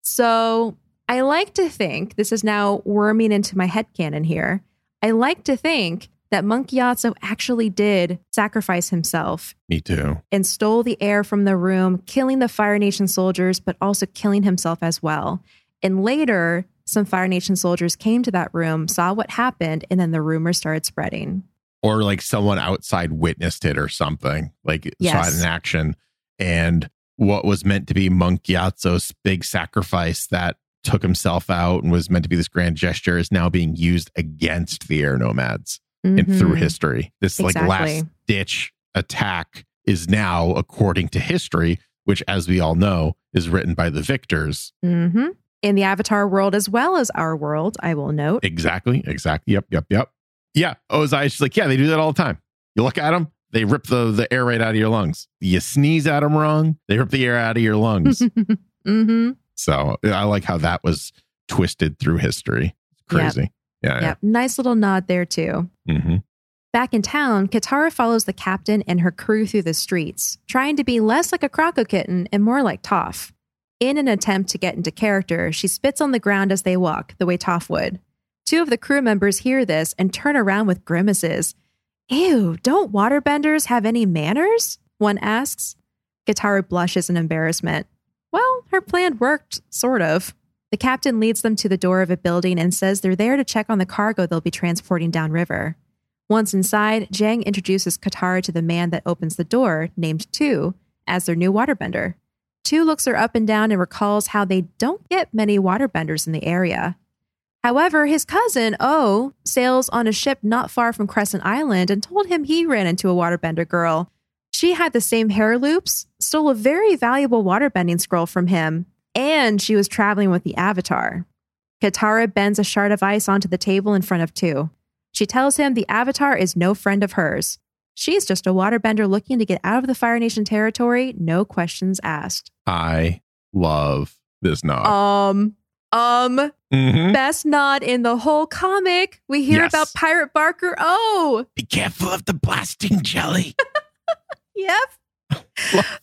So I like to think, this is now worming into my head headcanon here. I like to think that Monk Gyatso actually did sacrifice himself Me too. and stole the air from the room, killing the Fire Nation soldiers, but also killing himself as well. And later, some Fire Nation soldiers came to that room, saw what happened, and then the rumor started spreading. Or like someone outside witnessed it or something, like saw it in action. And what was meant to be Monk Gyatso's big sacrifice that took himself out and was meant to be this grand gesture is now being used against the air nomads and through history. This like last ditch attack is now, according to history, which as we all know, is written by the victors. hmm In the Avatar world as well as our world, I will note. Exactly. Exactly. Yep. Yep. Yep. Yeah. Ozai is just like, yeah, they do that all the time. You look at them, they rip the, the air right out of your lungs. You sneeze at them wrong, they rip the air out of your lungs. hmm so I like how that was twisted through history. It's crazy. Yeah. Yep. Nice little nod there, too. yeah. hmm Back in town, Katara follows the captain and her crew through the streets, trying to be less like a croco kitten and more like Toph. In an attempt to get into character, she spits on the ground as they walk, the way Toph would. Two of the crew members hear this and turn around with grimaces. Ew, don't waterbenders have any manners? One asks. Katara blushes in embarrassment. Well, her plan worked, sort of. The captain leads them to the door of a building and says they're there to check on the cargo they'll be transporting downriver. Once inside, Jang introduces Katara to the man that opens the door, named Tu, as their new waterbender. Tu looks her up and down and recalls how they don't get many waterbenders in the area. However, his cousin, O, sails on a ship not far from Crescent Island and told him he ran into a waterbender girl. She had the same hair loops, stole a very valuable waterbending scroll from him, and she was traveling with the Avatar. Katara bends a shard of ice onto the table in front of Tu. She tells him the Avatar is no friend of hers. She's just a waterbender looking to get out of the Fire Nation territory, no questions asked. I love this nod. Um, um, Mhm. best nod in the whole comic. We hear Yes. about Pirate Barker. Oh, Be careful of the blasting jelly. yep.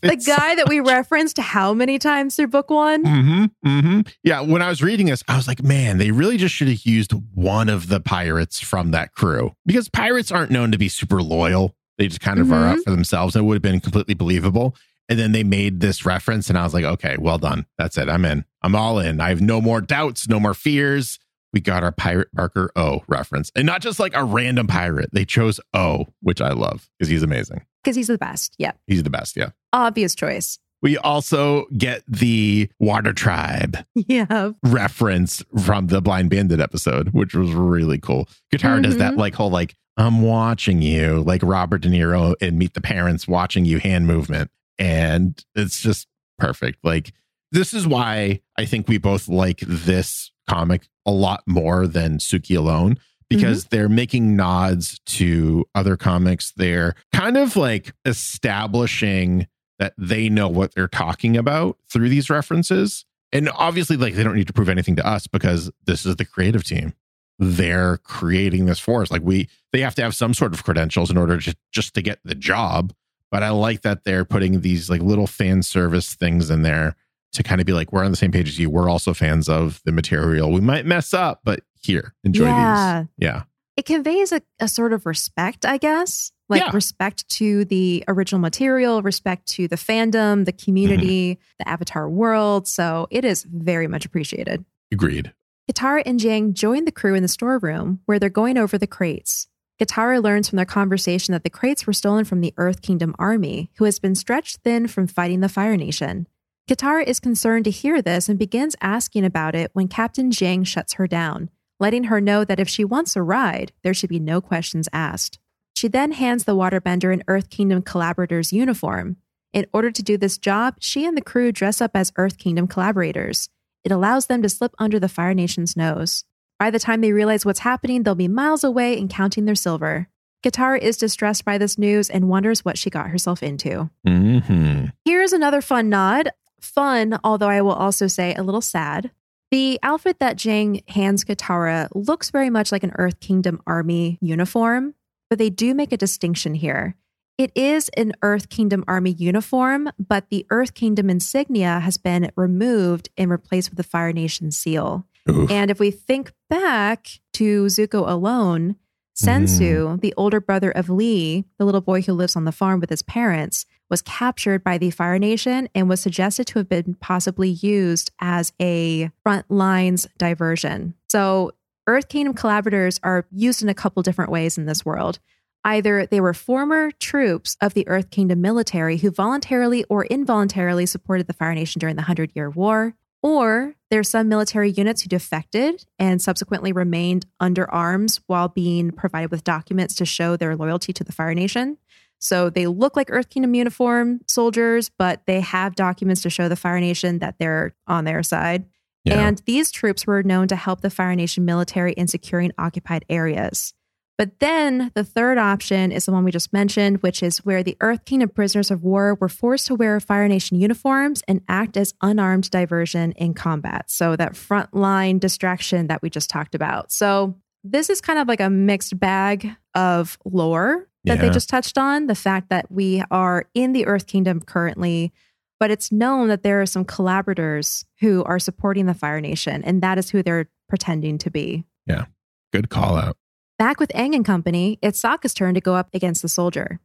The guy that we referenced how many times through book one? hmm hmm Yeah, when I was reading this, I was like, man, they really just should have used one of the pirates from that crew because pirates aren't known to be super loyal. They just kind of are Mhm. out for themselves. And it would have been completely believable. And then they made this reference, and I was like, okay, well done. That's it. I'm in. I'm all in. I have no more doubts, no more fears. We got our Pirate Barker O reference. And not just like a random pirate. They chose O, which I love because he's amazing. Because he's the best. Yep. He's the best. Yeah. Obvious choice. We also get the Water Tribe Yeah. reference from the Blind Bandit episode, which was really cool. Katara does that Mhm. like whole like I'm watching you, like Robert De Niro and Meet the Parents watching you hand movement, and it's just perfect. Like this is why I think we both like this comic a lot more than Suki alone because mm-hmm. they're making nods to other comics. They're kind of like establishing that they know what they're talking about through these references. And obviously, like they don't need to prove anything to us because this is the creative team. they're creating this for us. Like we, they have to have some sort of credentials in order to just to get the job. But I like that they're putting these like little fan service things in there to kind of be like, we're on the same page as you. We're also fans of the material. We might mess up, but here, enjoy Yeah. these. Yeah. It conveys a, a sort of respect, I guess. Like Yeah. respect to the original material, respect to the fandom, the community, Mm-hmm. the Avatar world. So it is very much appreciated. Agreed. Katara and Jang join the crew in the storeroom where they're going over the crates. Katara learns from their conversation that the crates were stolen from the Earth Kingdom army, who has been stretched thin from fighting the Fire Nation. Katara is concerned to hear this and begins asking about it when Captain Jang shuts her down, letting her know that if she wants a ride, there should be no questions asked. She then hands the waterbender an Earth Kingdom collaborator's uniform. In order to do this job, she and the crew dress up as Earth Kingdom collaborators. It allows them to slip under the Fire Nation's nose. By the time they realize what's happening, they'll be miles away and counting their silver. Katara is distressed by this news and wonders what she got herself into. hmm Here's another fun nod. Fun, although I will also say a little sad. The outfit that Jang hands Katara looks very much like an Earth Kingdom army uniform, but they do make a distinction here. It is an Earth Kingdom army uniform, but the Earth Kingdom insignia has been removed and replaced with the Fire Nation seal. Oof. And if we think back to Zuko alone, Sensu, mm. the older brother of Lee, the little boy who lives on the farm with his parents, was captured by the Fire Nation and was suggested to have been possibly used as a front lines diversion. So, Earth Kingdom collaborators are used in a couple different ways in this world. Either they were former troops of the Earth Kingdom military who voluntarily or involuntarily supported the Fire Nation during the Hundred Year War, or there's some military units who defected and subsequently remained under arms while being provided with documents to show their loyalty to the Fire Nation. So they look like Earth Kingdom uniform soldiers, but they have documents to show the Fire Nation that they're on their side. Yeah. And these troops were known to help the Fire Nation military in securing occupied areas. But then the third option is the one we just mentioned, which is where the Earth Kingdom prisoners of war were forced to wear Fire Nation uniforms and act as unarmed diversion in combat. So that frontline distraction that we just talked about. So this is kind of like a mixed bag of lore that they just touched on. The fact that we are in the Earth Kingdom currently, but it's known that there are some collaborators who are supporting the Fire Nation, and that is who they're pretending to be. Yeah. Good call out. Back with Aang and company, it's Sokka's turn to go up against the soldier.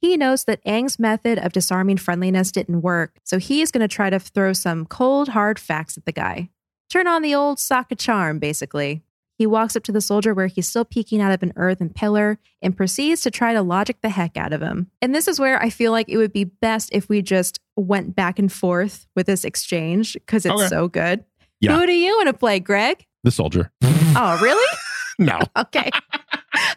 He knows that Aang's method of disarming friendliness didn't work, so he is going to try to throw some cold, hard facts at the guy. Turn on the old Sokka charm, basically. He walks up to the soldier where he's still peeking out of an earthen pillar and proceeds to try to logic the heck out of him. And this is where I feel like it would be best if we just went back and forth with this exchange because it's Okay. so good. Yeah. Who do you want to play, Greg? The soldier. Oh, really? no. Okay. I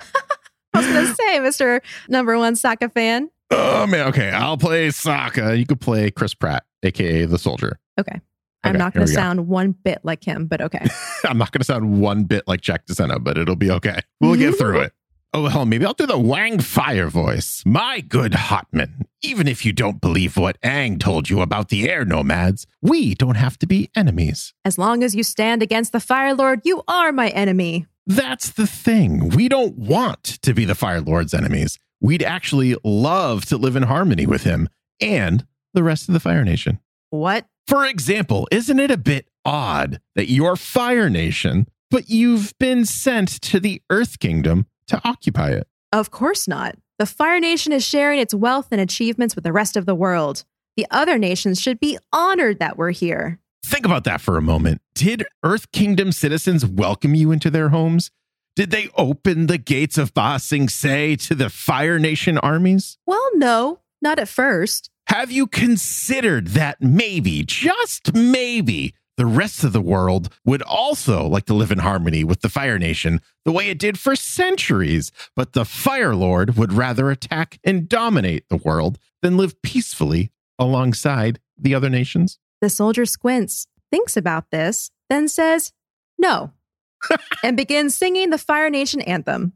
was going to say, Mr. Number One Sokka fan. Oh man. Okay. I'll play Sokka. You could play Chris Pratt, aka the soldier. Okay. I'm Okay, not going to we go. sound one bit like him, but okay. I'm not going to sound one bit like Jack DeSena, but it'll be okay. We'll get through it. Oh, hell, maybe I'll do the Wang Fire voice. My good Hotman, even if you don't believe what Aang told you about the air nomads, we don't have to be enemies. As long as you stand against the Fire Lord, you are my enemy. That's the thing. We don't want to be the Fire Lord's enemies. We'd actually love to live in harmony with him and the rest of the Fire Nation. What? For example, isn't it a bit odd that you're Fire Nation, but you've been sent to the Earth Kingdom to occupy it? Of course not. The Fire Nation is sharing its wealth and achievements with the rest of the world. The other nations should be honored that we're here. Think about that for a moment. Did Earth Kingdom citizens welcome you into their homes? Did they open the gates of Ba Sing Se to the Fire Nation armies? Well, no, not at first. Have you considered that maybe, just maybe, the rest of the world would also like to live in harmony with the Fire Nation the way it did for centuries, but the Fire Lord would rather attack and dominate the world than live peacefully alongside the other nations? The soldier squints, thinks about this, then says, no, and begins singing the Fire Nation anthem.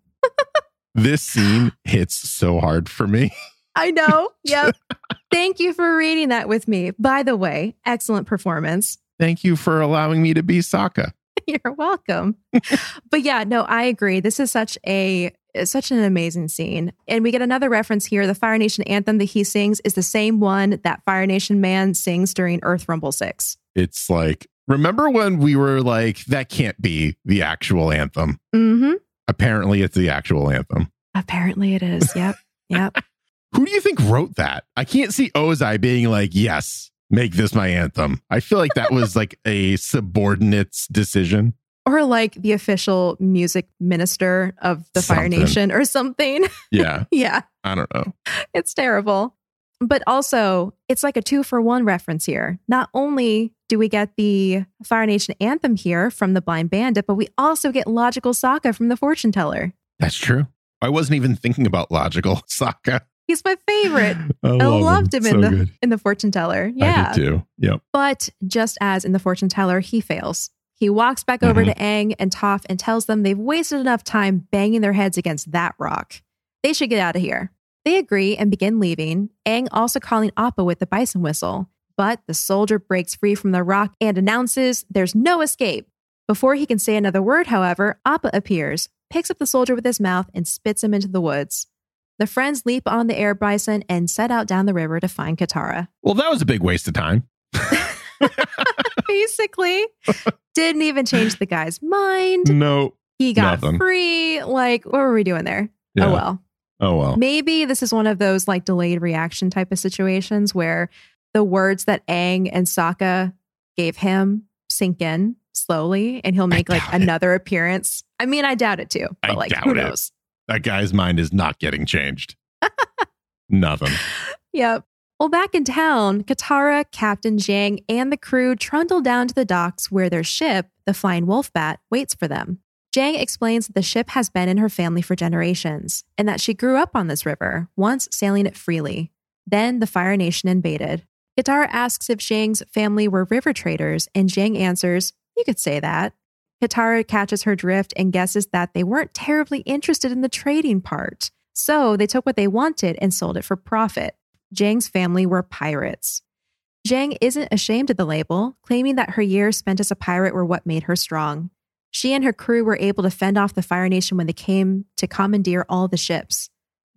This scene hits so hard for me. I know. Yep. Thank you for reading that with me. By the way, excellent performance. Thank you for allowing me to be Sokka. You're welcome. but yeah, no, I agree. This is such a such an amazing scene. And we get another reference here. The Fire Nation anthem that he sings is the same one that Fire Nation man sings during Earth Rumble 6. It's like, remember when we were like, that can't be the actual anthem? Mm-hmm. Apparently, it's the actual anthem. Apparently, it is. Yep. Yep. Who do you think wrote that? I can't see Ozai being like, yes, make this my anthem. I feel like that was like a subordinate's decision. Or like the official music minister of the Fire Nation or something. Yeah. yeah. I don't know. It's terrible. But also, it's like a two for one reference here. Not only do we get the Fire Nation anthem here from the Blind Bandit, but we also get Logical Sokka from the Fortune Teller. That's true. I wasn't even thinking about logical Sokka. He's my favorite. I, I loved him, So in the good. in the Fortune Teller. Yeah. I did too. Yep. But just as in the Fortune Teller, he fails. He walks back over Mhm. to Aang and Toph and tells them they've wasted enough time banging their heads against that rock. They should get out of here. They agree and begin leaving, Aang also calling Appa with the bison whistle. But the soldier breaks free from the rock and announces there's no escape. Before he can say another word, however, Appa appears, picks up the soldier with his mouth, and spits him into the woods. The friends leap on the air bison and set out down the river to find Katara. Well, that was a big waste of time. Basically, didn't even change the guy's mind. No. He got Nothing. free. Like, what were we doing there? Oh, yeah. Oh, well. Oh well. Maybe this is one of those like delayed reaction type of situations where the words that Aang and Sokka gave him sink in slowly and he'll make like it. another appearance. I mean, I doubt it too, but I like, who it. knows? That guy's mind is not getting changed. Nothing. Yep. Well, back in town, Katara, Captain Zhang, and the crew trundle down to the docks where their ship, the Flying Wolf Bat, waits for them. Zhang explains that the ship has been in her family for generations and that she grew up on this river, once sailing it freely. Then the Fire Nation invaded. Katara asks if Zhang's family were river traders, and Zhang answers, You could say that. Katara catches her drift and guesses that they weren't terribly interested in the trading part. So they took what they wanted and sold it for profit. Zhang's family were pirates. Zhang isn't ashamed of the label, claiming that her years spent as a pirate were what made her strong. She and her crew were able to fend off the Fire Nation when they came to commandeer all the ships.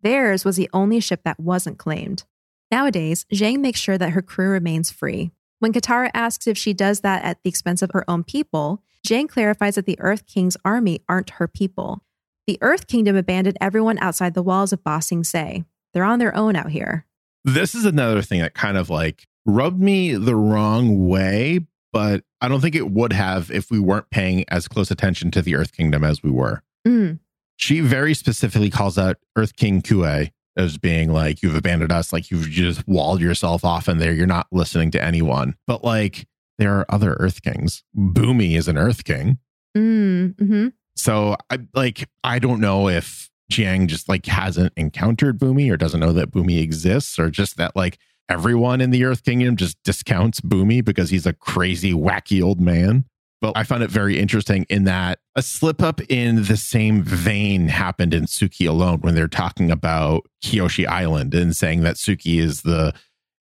Theirs was the only ship that wasn't claimed. Nowadays, Zhang makes sure that her crew remains free. When Katara asks if she does that at the expense of her own people, Jang clarifies that the Earth King's army aren't her people. The Earth Kingdom abandoned everyone outside the walls of Ba Sing Se. They're on their own out here. This is another thing that kind of like rubbed me the wrong way, but I don't think it would have if we weren't paying as close attention to the Earth Kingdom as we were. Mm, She very specifically calls out Earth King Kue as being like, you've abandoned us, like you've just walled yourself off in there. You're not listening to anyone. But like, there are other Earth Kings. Bumi is an Earth King. mm, mhm. So I like I don't know if Jiang just like hasn't encountered Bumi or doesn't know that Bumi exists or just that like everyone in the Earth Kingdom just discounts Bumi because he's a crazy wacky old man. But I found it very interesting in that a slip up in the same vein happened in Suki alone when they're talking about Kyoshi Island and saying that Suki is the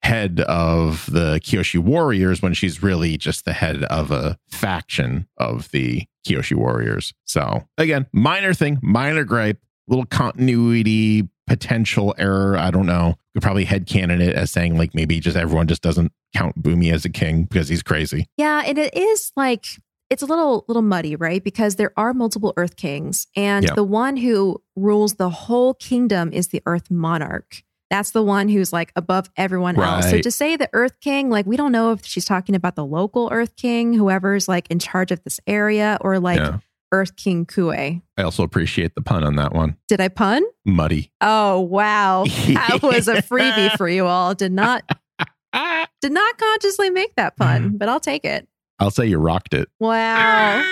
head of the Kyoshi Warriors when she's really just the head of a faction of the Kyoshi Warriors. So again, minor thing, minor gripe, little continuity potential error. I don't know. Could probably headcanon it as saying like maybe just everyone just doesn't count Bumi as a king because he's crazy. Yeah, and it is like it's a little little muddy, right? Because there are multiple Earth Kings, and Yeah. the one who rules the whole kingdom is the Earth Monarch. That's the one who's like above everyone else. So to say the Earth King, like we don't know if she's talking about the local Earth King, whoever's like in charge of this area, or like yeah. Earth King Kue. I also appreciate the pun on that one. Did I pun? Muddy. Oh wow, that was a freebie for you all. Did not did not consciously make that pun, mm. but I'll take it. I'll say you rocked it. Wow,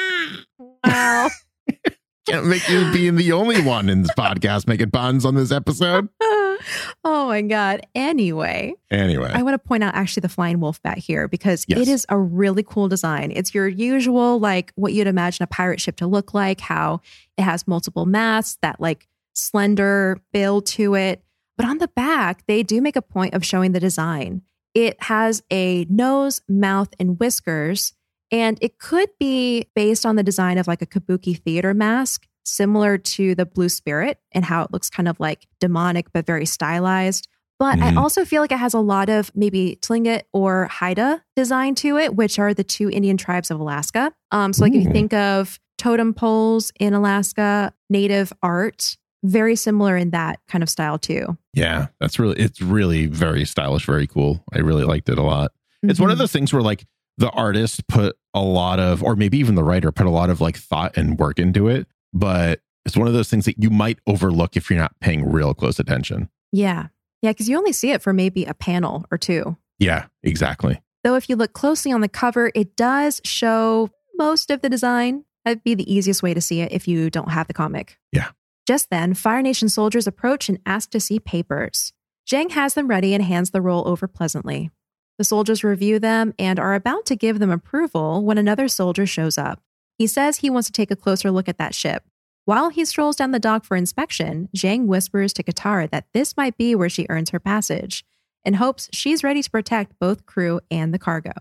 wow. Can't make you being the only one in this podcast making puns on this episode. oh my god. Anyway, Anyway, I want to point out actually the flying wolf bat here because Yes. it is a really cool design. It's your usual like what you'd imagine a pirate ship to look like, how it has multiple masts, that like slender build to it. But on the back, they do make a point of showing the design. It has a nose, mouth, and whiskers, And it could be based on the design of like a kabuki theater mask, similar to the Blue Spirit and how it looks kind of like demonic, but very stylized. But I Mhm. also feel like it has a lot of maybe Tlingit or Haida design to it, which are the two Indian tribes of Alaska. Um, so, like if you think of totem poles in Alaska, native art, very similar in that kind of style too. Yeah, that's really it's really very stylish, very cool. I really liked it a lot. It's one of Mhm. those things where like the artist put a lot of or maybe even the writer put a lot of like thought and work into it, but it's one of those things that you might overlook if you're not paying real close attention. Yeah. Yeah. Cause you only see it for maybe a panel or two. Yeah, exactly. Though, if you look closely on the cover, it does show most of the design. That'd be the easiest way to see it if you don't have the comic. Yeah. Just then, Fire Nation soldiers approach and ask to see papers. Zhang has them ready and hands the roll over pleasantly. The soldiers review them and are about to give them approval when another soldier shows up. He says he wants to take a closer look at that ship. While he strolls down the dock for inspection, Zhang whispers to Katara that this might be where she earns her passage and hopes she's ready to protect both crew and the cargo.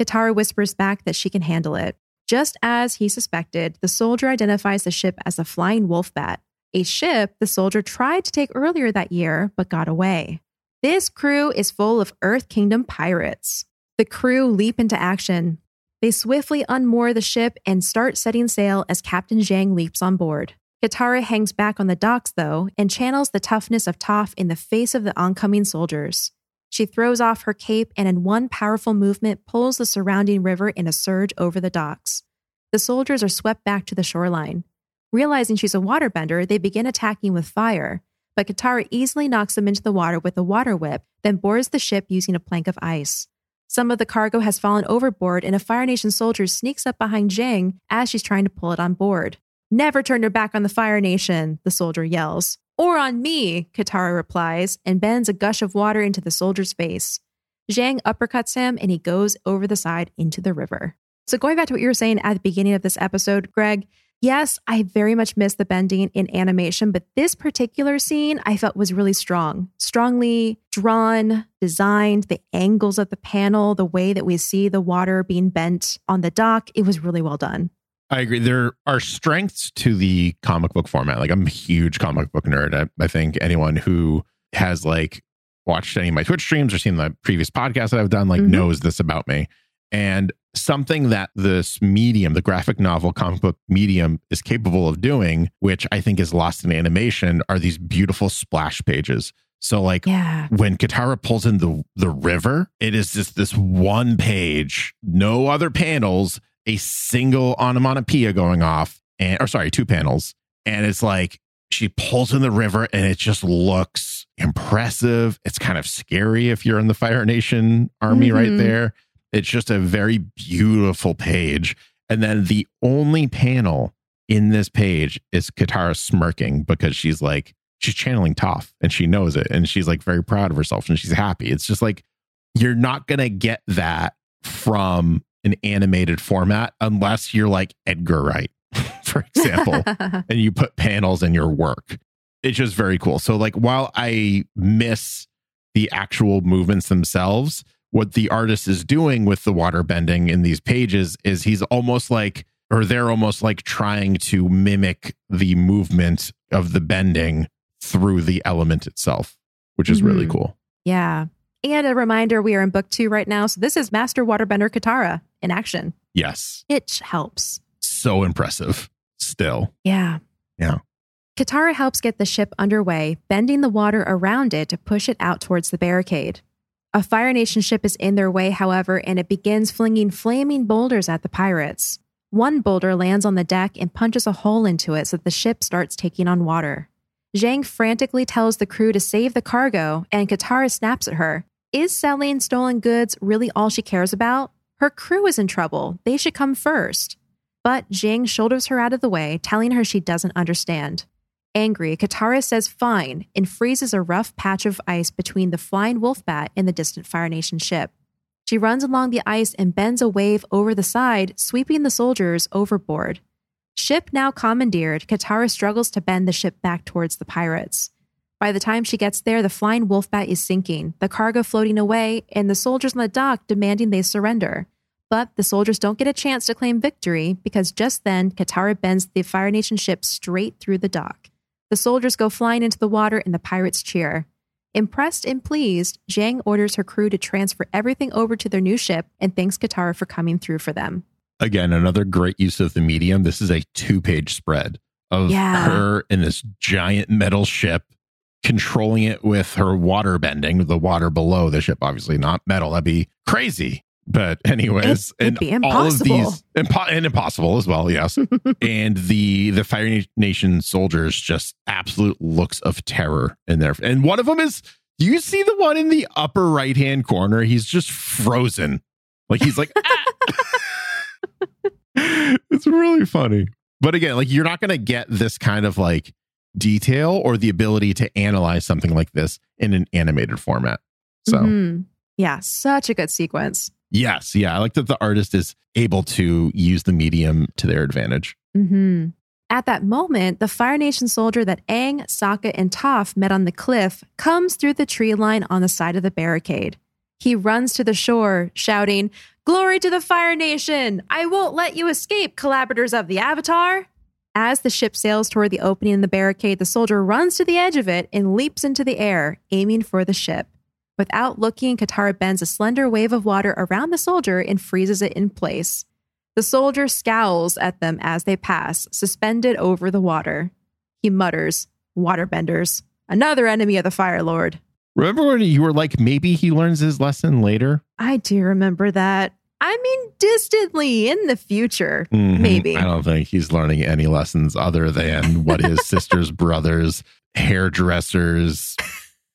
Katara whispers back that she can handle it. Just as he suspected, the soldier identifies the ship as the Flying Wolf Bat, a ship the soldier tried to take earlier that year but got away. This crew is full of Earth Kingdom pirates. The crew leap into action. They swiftly unmoor the ship and start setting sail as Captain Zhang leaps on board. Katara hangs back on the docks, though, and channels the toughness of Toph in the face of the oncoming soldiers. She throws off her cape and, in one powerful movement, pulls the surrounding river in a surge over the docks. The soldiers are swept back to the shoreline. Realizing she's a waterbender, they begin attacking with fire, but Katara easily knocks them into the water with a water whip, then boards the ship using a plank of ice. Some of the cargo has fallen overboard, and a Fire Nation soldier sneaks up behind Zhang as she's trying to pull it on board. Never turn your back on the Fire Nation, the soldier yells. Or on me, Katara replies, and bends a gush of water into the soldier's face. Zhang uppercuts him, and he goes over the side into the river. So, going back to what you were saying at the beginning of this episode, Greg, yes, I very much miss the bending in animation, but this particular scene I felt was really strong, strongly drawn, designed, the angles of the panel, the way that we see the water being bent on the dock. It was really well done. I agree. There are strengths to the comic book format. Like I'm a huge comic book nerd. I, I think anyone who has like watched any of my Twitch streams or seen the previous podcast that I've done like Mhm. knows this about me. And something that this medium, the graphic novel comic book medium is capable of doing, which I think is lost in animation, are these beautiful splash pages. So like Yeah. when Katara pulls in the the river, it is just this one page, no other panels, a single onomatopoeia going off, and or sorry, two panels, and it's like she pulls in the river, and it just looks impressive. It's kind of scary if you're in the Fire Nation army right Mhm. there. It's just a very beautiful page, and then the only panel in this page is Katara smirking because she's like she's channeling Toph and she knows it and she's like very proud of herself and she's happy. It's just like you're not gonna get that from an animated format unless you're like Edgar Wright, for example, and you put panels in your work. It's just very cool. So like while I miss the actual movements themselves, what the artist is doing with the water bending in these pages is he's almost like or they're almost like trying to mimic the movement of the bending through the element itself, which is really Mhm. cool. yeah. And a reminder we are in book two right now. So this is Master Waterbender Katara in action. Yes. It helps. So impressive still. Yeah. Yeah. Katara helps get the ship underway, bending the water around it to push it out towards the barricade. A Fire Nation ship is in their way, however, and it begins flinging flaming boulders at the pirates. One boulder lands on the deck and punches a hole into it so that the ship starts taking on water. Zhang frantically tells the crew to save the cargo, and Katara snaps at her. Is selling stolen goods really all she cares about? Her crew is in trouble. They should come first. But Zhang shoulders her out of the way, telling her she doesn't understand. Angry, Katara says fine and freezes a rough patch of ice between the flying wolf bat and the distant Fire Nation ship. She runs along the ice and bends a wave over the side, sweeping the soldiers overboard. Ship now commandeered, Katara struggles to bend the ship back towards the pirates. By the time she gets there, the flying wolf bat is sinking, the cargo floating away, and the soldiers on the dock demanding they surrender. But the soldiers don't get a chance to claim victory because just then, Katara bends the Fire Nation ship straight through the dock. The soldiers go flying into the water and the pirates cheer. Impressed and pleased, Zhang orders her crew to transfer everything over to their new ship and thanks Katara for coming through for them. Again, another great use of the medium. This is a two page spread of Yeah. her in this giant metal ship, controlling it with her water bending, the water below the ship, obviously not metal. That'd be crazy. But anyways, It- and all of impossible. these impo- and impossible as well, yes. and the the Fire Nation soldiers just absolute looks of terror in there. And one of them is do you see the one in the upper right hand corner? He's just frozen. Like he's like "Ah!" it's really funny. But again, like you're not going to get this kind of like detail or the ability to analyze something like this in an animated format. So, Mhm. yeah, such a good sequence. Yes, yeah, I like that the artist is able to use the medium to their advantage. hmm At that moment, the Fire Nation soldier that Aang, Sokka, and Toph met on the cliff comes through the tree line on the side of the barricade. He runs to the shore, shouting, Glory to the Fire Nation! I won't let you escape, collaborators of the Avatar! As the ship sails toward the opening in the barricade, the soldier runs to the edge of it and leaps into the air, aiming for the ship. Without looking, Katara bends a slender wave of water around the soldier and freezes it in place. The soldier scowls at them as they pass, suspended over the water. He mutters, Waterbenders, another enemy of the Fire Lord. Remember when you were like, maybe he learns his lesson later? I do remember that. I mean, distantly in the future. Mhm. Maybe. I don't think he's learning any lessons other than what his sister's brother's hairdresser's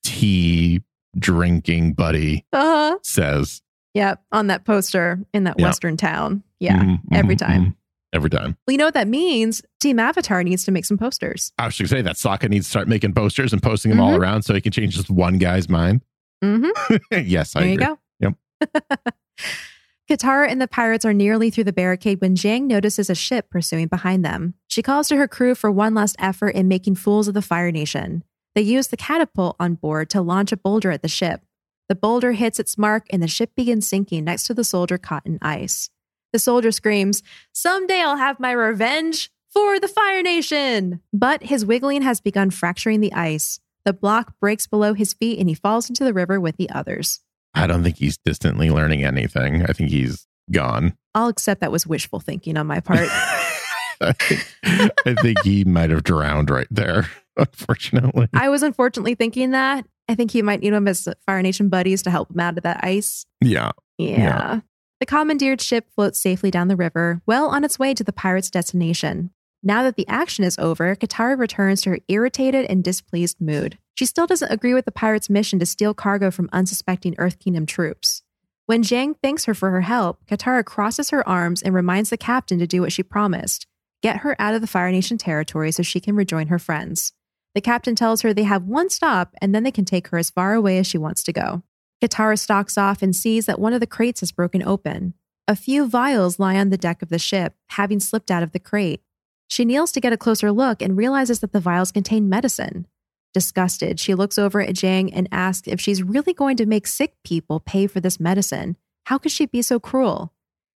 tea drinking buddy Uh huh. says. Yep. On that poster in that Yeah. Western town. Yeah. Mhm, every mhm, time. mhm. Every time. Well, you know what that means? Team Avatar needs to make some posters. I was going to say that Sokka needs to start making posters and posting them all Mhm. around so he can change just one guy's mind. Mm-hmm. yes, I There you go. Yep. Katara and the pirates are nearly through the barricade when Jang notices a ship pursuing behind them. She calls to her crew for one last effort in making fools of the Fire Nation. They use the catapult on board to launch a boulder at the ship. The boulder hits its mark and the ship begins sinking next to the soldier caught in ice. The soldier screams, Someday I'll have my revenge for the Fire Nation! But his wiggling has begun fracturing the ice. The block breaks below his feet and he falls into the river with the others. I don't think he's distantly learning anything. I think he's gone. I'll accept that was wishful thinking on my part. I think, I think he might have drowned right there, unfortunately. I was unfortunately thinking that. I think he might need him as Fire Nation buddies to help him out of that ice. Yeah. Yeah. Yeah. The commandeered ship floats safely down the river, well on its way to the pirates' destination. Now that the action is over, Katara returns to her irritated and displeased mood. She still doesn't agree with the pirates' mission to steal cargo from unsuspecting Earth Kingdom troops. When Zhang thanks her for her help, Katara crosses her arms and reminds the captain to do what she promised get her out of the Fire Nation territory so she can rejoin her friends. The captain tells her they have one stop and then they can take her as far away as she wants to go. Katara stalks off and sees that one of the crates is broken open. A few vials lie on the deck of the ship, having slipped out of the crate. She kneels to get a closer look and realizes that the vials contain medicine. Disgusted, she looks over at Jang and asks if she's really going to make sick people pay for this medicine. How could she be so cruel?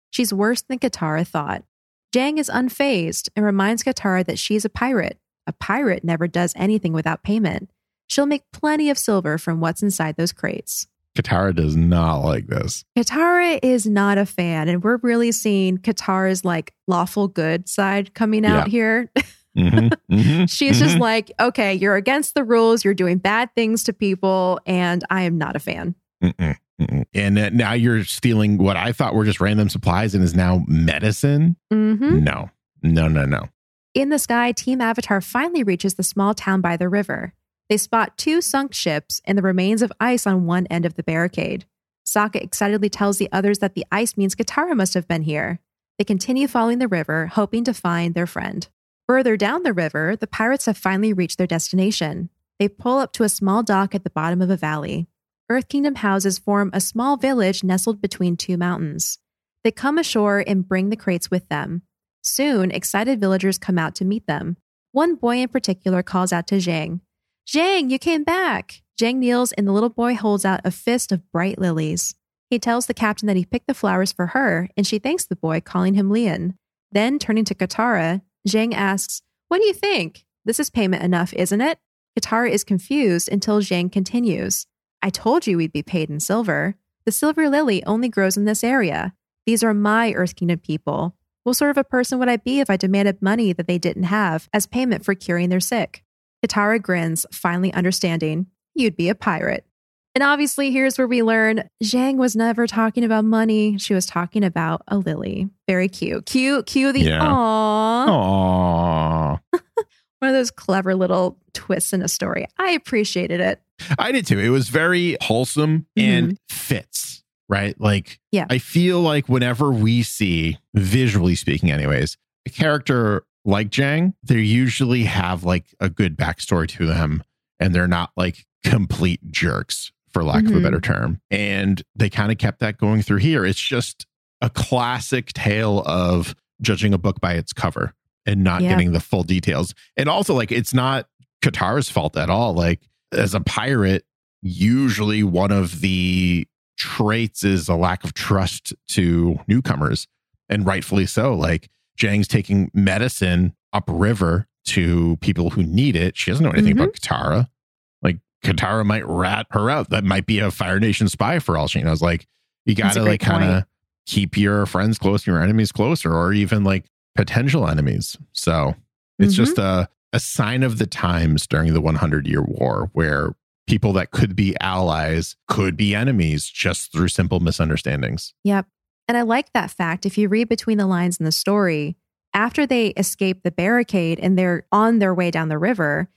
She's worse than Katara thought. Jang is unfazed and reminds Katara that she's a pirate. A pirate never does anything without payment. She'll make plenty of silver from what's inside those crates. Katara does not like this. Katara is not a fan, and we're really seeing Katara's like lawful good side coming out here. Mhm, mhm, She's just mhm. like, okay, you're against the rules, you're doing bad things to people, and I am not a fan. Mm-mm, mm-mm. and uh, now you're stealing what I thought were just random supplies and is now medicine. hmm No, no, no, no. In the sky, Team Avatar finally reaches the small town by the river. They spot two sunk ships and the remains of ice on one end of the barricade. Sokka excitedly tells the others that the ice means Katara must have been here. They continue following the river, hoping to find their friend. Further down the river, the pirates have finally reached their destination. They pull up to a small dock at the bottom of a valley. Earth Kingdom houses form a small village nestled between two mountains. They come ashore and bring the crates with them. Soon, excited villagers come out to meet them. One boy in particular calls out to Zhang, Zhang, you came back. Zhang kneels and the little boy holds out a fist of bright lilies. He tells the captain that he picked the flowers for her, and she thanks the boy, calling him Lian. Then, turning to Katara, Zhang asks, What do you think? This is payment enough, isn't it? Katara is confused until Zhang continues. I told you we'd be paid in silver. The silver lily only grows in this area. These are my Earth Kingdom people. What sort of a person would I be if I demanded money that they didn't have as payment for curing their sick? Katara grins, finally understanding. You'd be a pirate. And obviously, here's where we learn Jang was never talking about money. She was talking about a lily. Very cute. Cute, cute. The Yeah. aww. Aww. One of those clever little twists in a story. I appreciated it. I did too. It was very wholesome and mm-hmm. fits, right? Like, Yeah. I feel like whenever we see, visually speaking, anyways, a character like Jang, they usually have like a good backstory to them and they're not like complete jerks, for lack of a Mhm. better term. And they kind of kept that going through here. It's just a classic tale of judging a book by its cover and not Yeah. getting the full details. And also, like, it's not Katara's fault at all. Like, as a pirate, usually one of the traits is a lack of trust to newcomers, and rightfully so. Like, Jang's taking medicine upriver to people who need it. She doesn't know anything Mhm. about Katara. Like, Katara might rat her out. That might be a Fire Nation spy for all she knows. Like, you gotta like kind of keep your friends close, your enemies closer, or even like potential enemies. So it's Mhm. just a, a sign of the times during the 100 year war where people that could be allies could be enemies just through simple misunderstandings. Yep. And I like that fact. If you read between the lines in the story, after they escape the barricade and they're on their way down the river,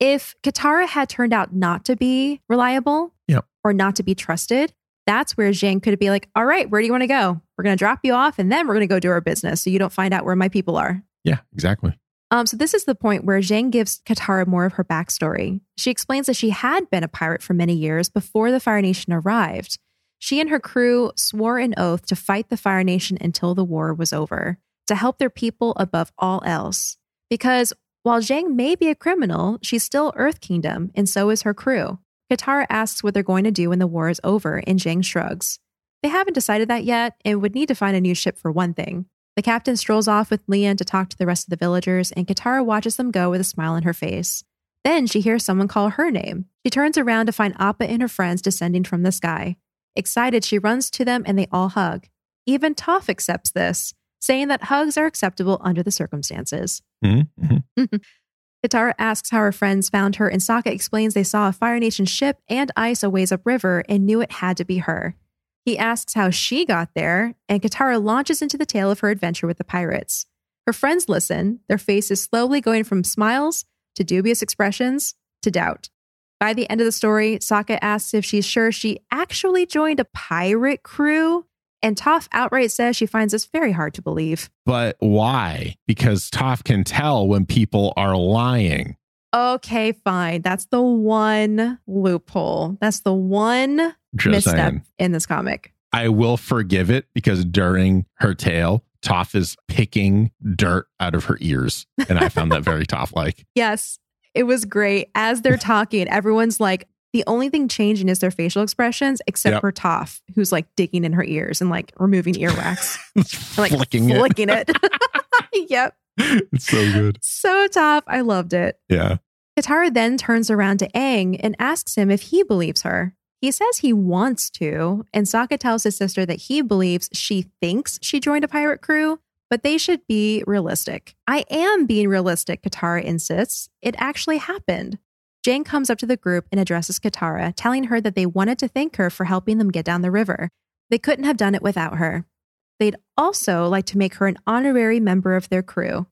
if Katara had turned out not to be reliable Yep. or not to be trusted, that's where Jang could be like, all right, where do you want to go? We're going to drop you off and then we're going to go do our business so you don't find out where my people are. Yeah, exactly. Um, so this is the point where Jang gives Katara more of her backstory. She explains that she had been a pirate for many years before the Fire Nation arrived. She and her crew swore an oath to fight the Fire Nation until the war was over, to help their people above all else. Because while Jang may be a criminal, she's still Earth Kingdom, and so is her crew. Katara asks what they're going to do when the war is over, and Jang shrugs. They haven't decided that yet and would need to find a new ship for one thing. The captain strolls off with Lian to talk to the rest of the villagers, and Katara watches them go with a smile on her face. Then she hears someone call her name. She turns around to find Appa and her friends descending from the sky. Excited, she runs to them and they all hug. Even Toph accepts this, saying that hugs are acceptable under the circumstances. Mhm, mhm. Katara asks how her friends found her, and Sokka explains they saw a Fire Nation ship and ice a ways upriver and knew it had to be her. He asks how she got there, and Katara launches into the tale of her adventure with the pirates. Her friends listen, their faces slowly going from smiles to dubious expressions to doubt. By the end of the story, Sokka asks if she's sure she actually joined a pirate crew, and Toph outright says she finds this very hard to believe. But why? Because Toph can tell when people are lying. Okay, fine. That's the one loophole. That's the one Just misstep saying. in this comic. I will forgive it because during her tale, Toph is picking dirt out of her ears. And I found that very Toph like. Yes, it was great. As they're talking, everyone's like, the only thing changing is their facial expressions, except Yep. for Toph, who's like digging in her ears and like removing earwax, like flicking it. it. yep. It's so good. So Toph. I loved it. Yeah. Katara then turns around to Aang and asks him if he believes her. He says he wants to, and Sokka tells his sister that he believes she thinks she joined a pirate crew, but they should be realistic. I am being realistic, Katara insists. It actually happened. Jang comes up to the group and addresses Katara, telling her that they wanted to thank her for helping them get down the river. They couldn't have done it without her. They'd also like to make her an honorary member of their crew.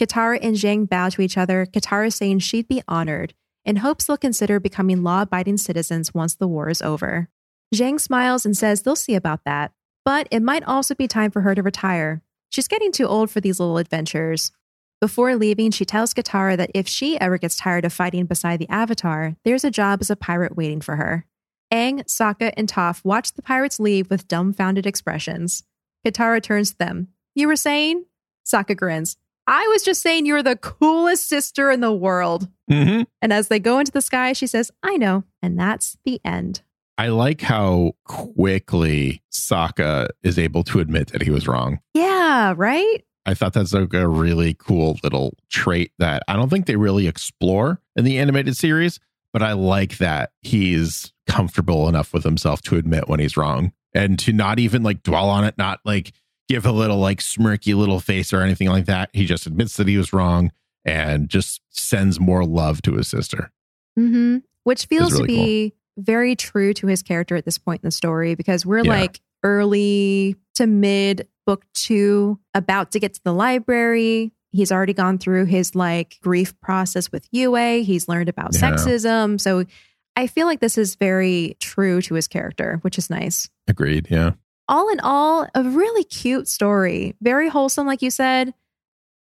Katara and Jang bow to each other, Katara saying she'd be honored and hopes they'll consider becoming law abiding citizens once the war is over. Jang smiles and says they'll see about that, but it might also be time for her to retire. She's getting too old for these little adventures. Before leaving, she tells Katara that if she ever gets tired of fighting beside the Avatar, there's a job as a pirate waiting for her. Aang, Sokka, and Toph watch the pirates leave with dumbfounded expressions. Katara turns to them. You were saying? Sokka grins. I was just saying you're the coolest sister in the world. hmm And as they go into the sky, she says, I know. And that's the end. I like how quickly Sokka is able to admit that he was wrong. Yeah, right? I thought that's like a really cool little trait that I don't think they really explore in the animated series, but I like that he's comfortable enough with himself to admit when he's wrong and to not even like dwell on it, not like give a little like smirky little face or anything like that. He just admits that he was wrong and just sends more love to his sister. Mm-hmm. Which feels really to be very true to his character at this point in the story because we're Yeah. like early to mid book two, about to get to the library. He's already gone through his like grief process with Yue. He's learned about Yeah. sexism. So I feel like this is very true to his character, which is nice. Agreed. Yeah. All in all, a really cute story. Very wholesome, like you said.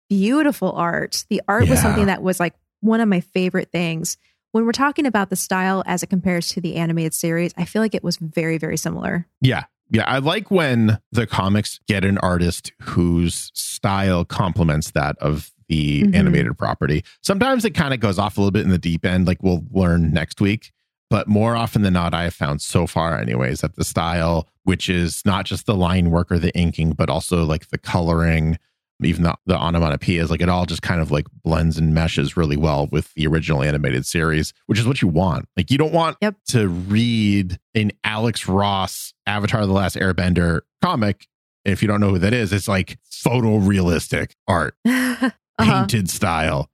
Beautiful art. The art was something that was like one of my favorite things. When we're talking about the style as it compares to the animated series, I feel like it was very, very similar. Yeah. Yeah. I like when the comics get an artist whose style complements that of the Mhm. animated property. Sometimes it kind of goes off a little bit in the deep end, like we'll learn next week. But more often than not, I have found so far, anyways, that the style, which is not just the line work or the inking, but also like the coloring, even the, the onomatopoeias, like it all just kind of like blends and meshes really well with the original animated series, which is what you want. Like you don't want Yep. to read an Alex Ross Avatar The Last Airbender comic. If you don't know who that is, it's like photorealistic art, uh-huh. painted style.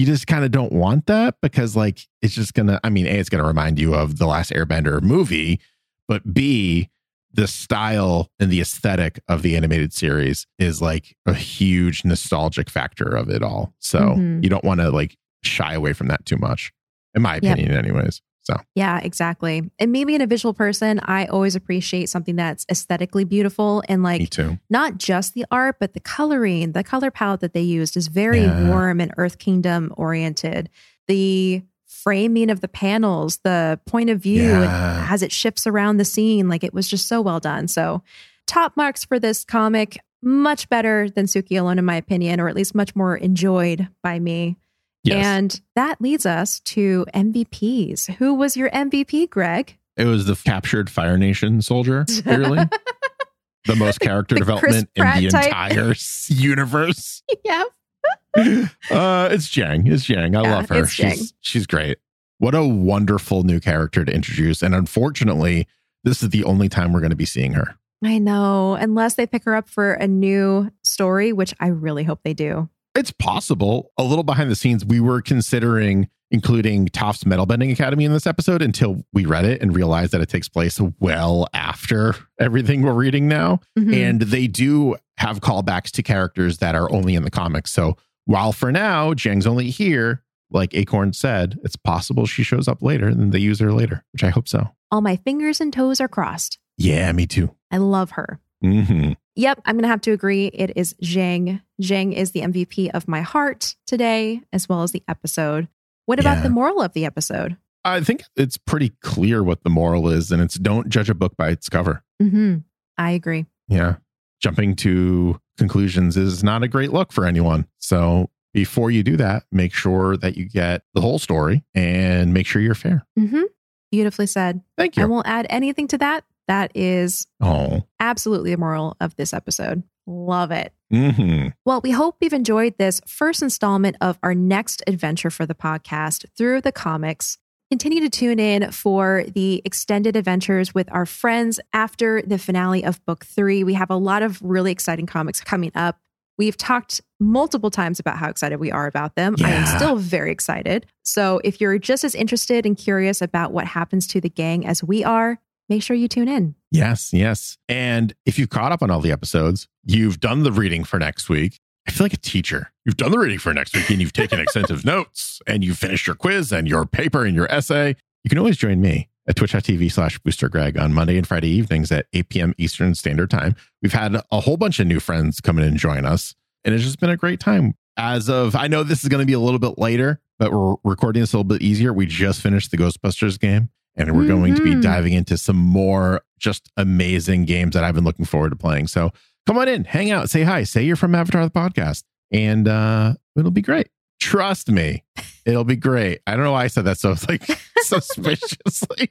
You just kind of don't want that because, like, it's just gonna, I mean, A, it's gonna remind you of the last Airbender movie, but B, the style and the aesthetic of the animated series is like a huge nostalgic factor of it all. So Mhm. you don't want to like shy away from that too much, in my Yep. opinion, anyways. So Yeah, exactly. And me being a visual person, I always appreciate something that's aesthetically beautiful and like not just the art, but the coloring, the color palette that they used is very Yeah. warm and Earth Kingdom oriented. The framing of the panels, the point of view, Yeah. as it shifts around the scene, like it was just so well done. So, top marks for this comic, much better than Suki alone, in my opinion, or at least much more enjoyed by me. Yes. And that leads us to MVPs. Who was your MVP, Greg? it was the captured Fire Nation soldier, clearly. the most character The development in the type. entire universe. yeah. uh, it's Jang. It's Jang. I Yeah, love her. She's she's great. What a wonderful new character to introduce. And unfortunately, this is the only time we're going to be seeing her. I know, unless they pick her up for a new story, which I really hope they do. It's possible. A little behind the scenes, we were considering including Toph's Metal Bending Academy in this episode until we read it and realized that it takes place well after everything we're reading now. Mhm. and they do have callbacks to characters that are only in the comics. So while for now Jang's only here, like Acorn said, it's possible she shows up later and they use her later, which I hope so. All my fingers and toes are crossed. Yeah, me too. I love her. hmm Yep, I'm going to have to agree. It is Jang. Jang is the MVP of my heart today, as well as the episode. What about Yeah. the moral of the episode? I think it's pretty clear what the moral is, and it's don't judge a book by its cover. hmm I agree. Yeah. Jumping to conclusions is not a great look for anyone. So before you do that, make sure that you get the whole story and make sure you're fair. hmm Beautifully said. Thank you. I won't add anything to that. That is Oh. absolutely the moral of this episode. Love it. hmm Well, we hope you've enjoyed this first installment of our next adventure for the podcast through the comics. Continue to tune in for the extended adventures with our friends after the finale of book three. We have a lot of really exciting comics coming up. We've talked multiple times about how excited we are about them. I am still very excited. So if you're just as interested and curious about what happens to the gang as we are, make sure you tune in. Yes, yes. And if you've caught up on all the episodes, you've done the reading for next week. I feel like a teacher. You've done the reading for next week and you've taken extensive notes and you've finished your quiz and your paper and your essay. You can always join me at twitch.tv slash booster greg on Monday and Friday evenings at 8 p.m. Eastern Standard Time. We've had a whole bunch of new friends come in and join us, and it's just been a great time. As of, I know this is going to be a little bit later, but we're recording this a little bit easier. We just finished the Ghostbusters game and we're going to be Mhm. diving into some more just amazing games that I've been looking forward to playing. So come on in, hang out, say hi, say you're from Avatar the podcast, and uh, it'll be great. Trust me, it'll be great. I don't know why I said that so like suspiciously.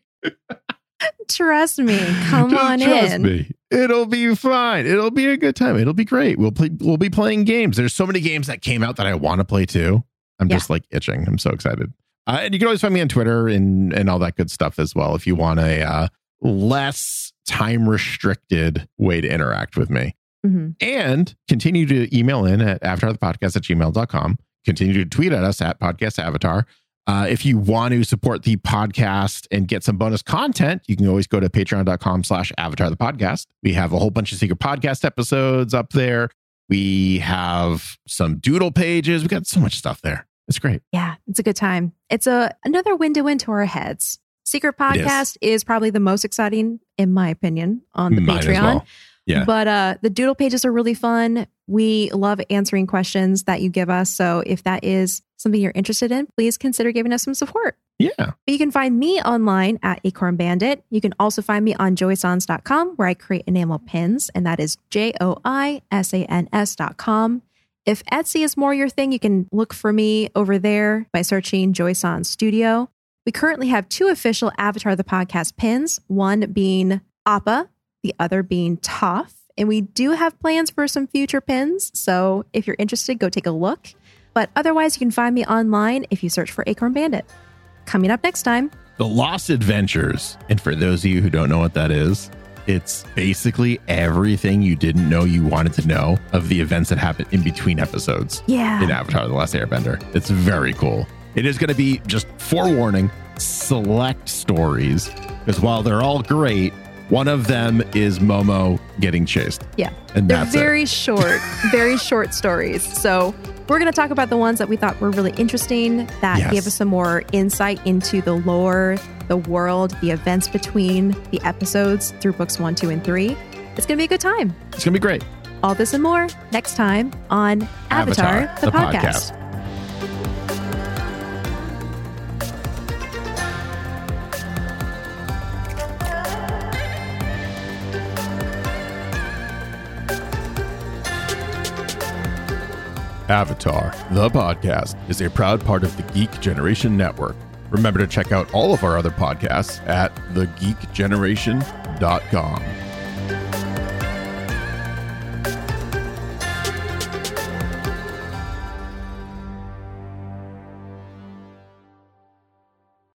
trust me. Come Just on trust in. me. It'll be fine. It'll be a good time. It'll be great. We'll play. We'll be playing games. There's so many games that came out that I want to play too. I'm Yeah. just like itching. I'm so excited. Uh, and you can always find me on Twitter and and all that good stuff as well if you want a uh, less time restricted way to interact with me. Mhm. And continue to email in at avatarthepodcast at gmail.com. Continue to tweet at us at podcast avatar. Uh, if you want to support the podcast and get some bonus content, you can always go to patreon.com slash avatar the podcast. We have a whole bunch of secret podcast episodes up there. We have some doodle pages. We got so much stuff there. It's great. Yeah, it's a good time. It's a another window into our heads. Secret podcast is. probably the most exciting, in my opinion, on the Patreon. well. Yeah. But uh, the doodle pages are really fun. We love answering questions that you give us. So if that is something you're interested in, please consider giving us some support. Yeah. But you can find me online at Acorn Bandit. You can also find me on joisans.com where I create enamel pins, and that is J O I S A N S.com. If Etsy is more your thing, you can look for me over there by searching Joisans Studio. We currently have two official Avatar the Podcast pins, one being Appa, the other being Toph. And we do have plans for some future pins. So if you're interested, go take a look. But otherwise, you can find me online if you search for Acorn Bandit. Coming up next time, The Lost Adventures. And for those of you who don't know what that is, it's basically everything you didn't know you wanted to know of the events that happened in between episodes yeah. in Avatar The Last Airbender. It's very cool. It is going to be just forewarning select stories because while they're all great, one of them is Momo getting chased. Yeah. And They're that's very short, very short stories. So we're going to talk about the ones that we thought were really interesting, that Yes. give us some more insight into the lore, the world, the events between the episodes through books one, two, and three. It's going to be a good time. It's going to be great. All this and more next time on Avatar, the, podcast. Avatar, the podcast, is a proud part of the Geek Generation Network. Remember to check out all of our other podcasts at thegeekgeneration.com.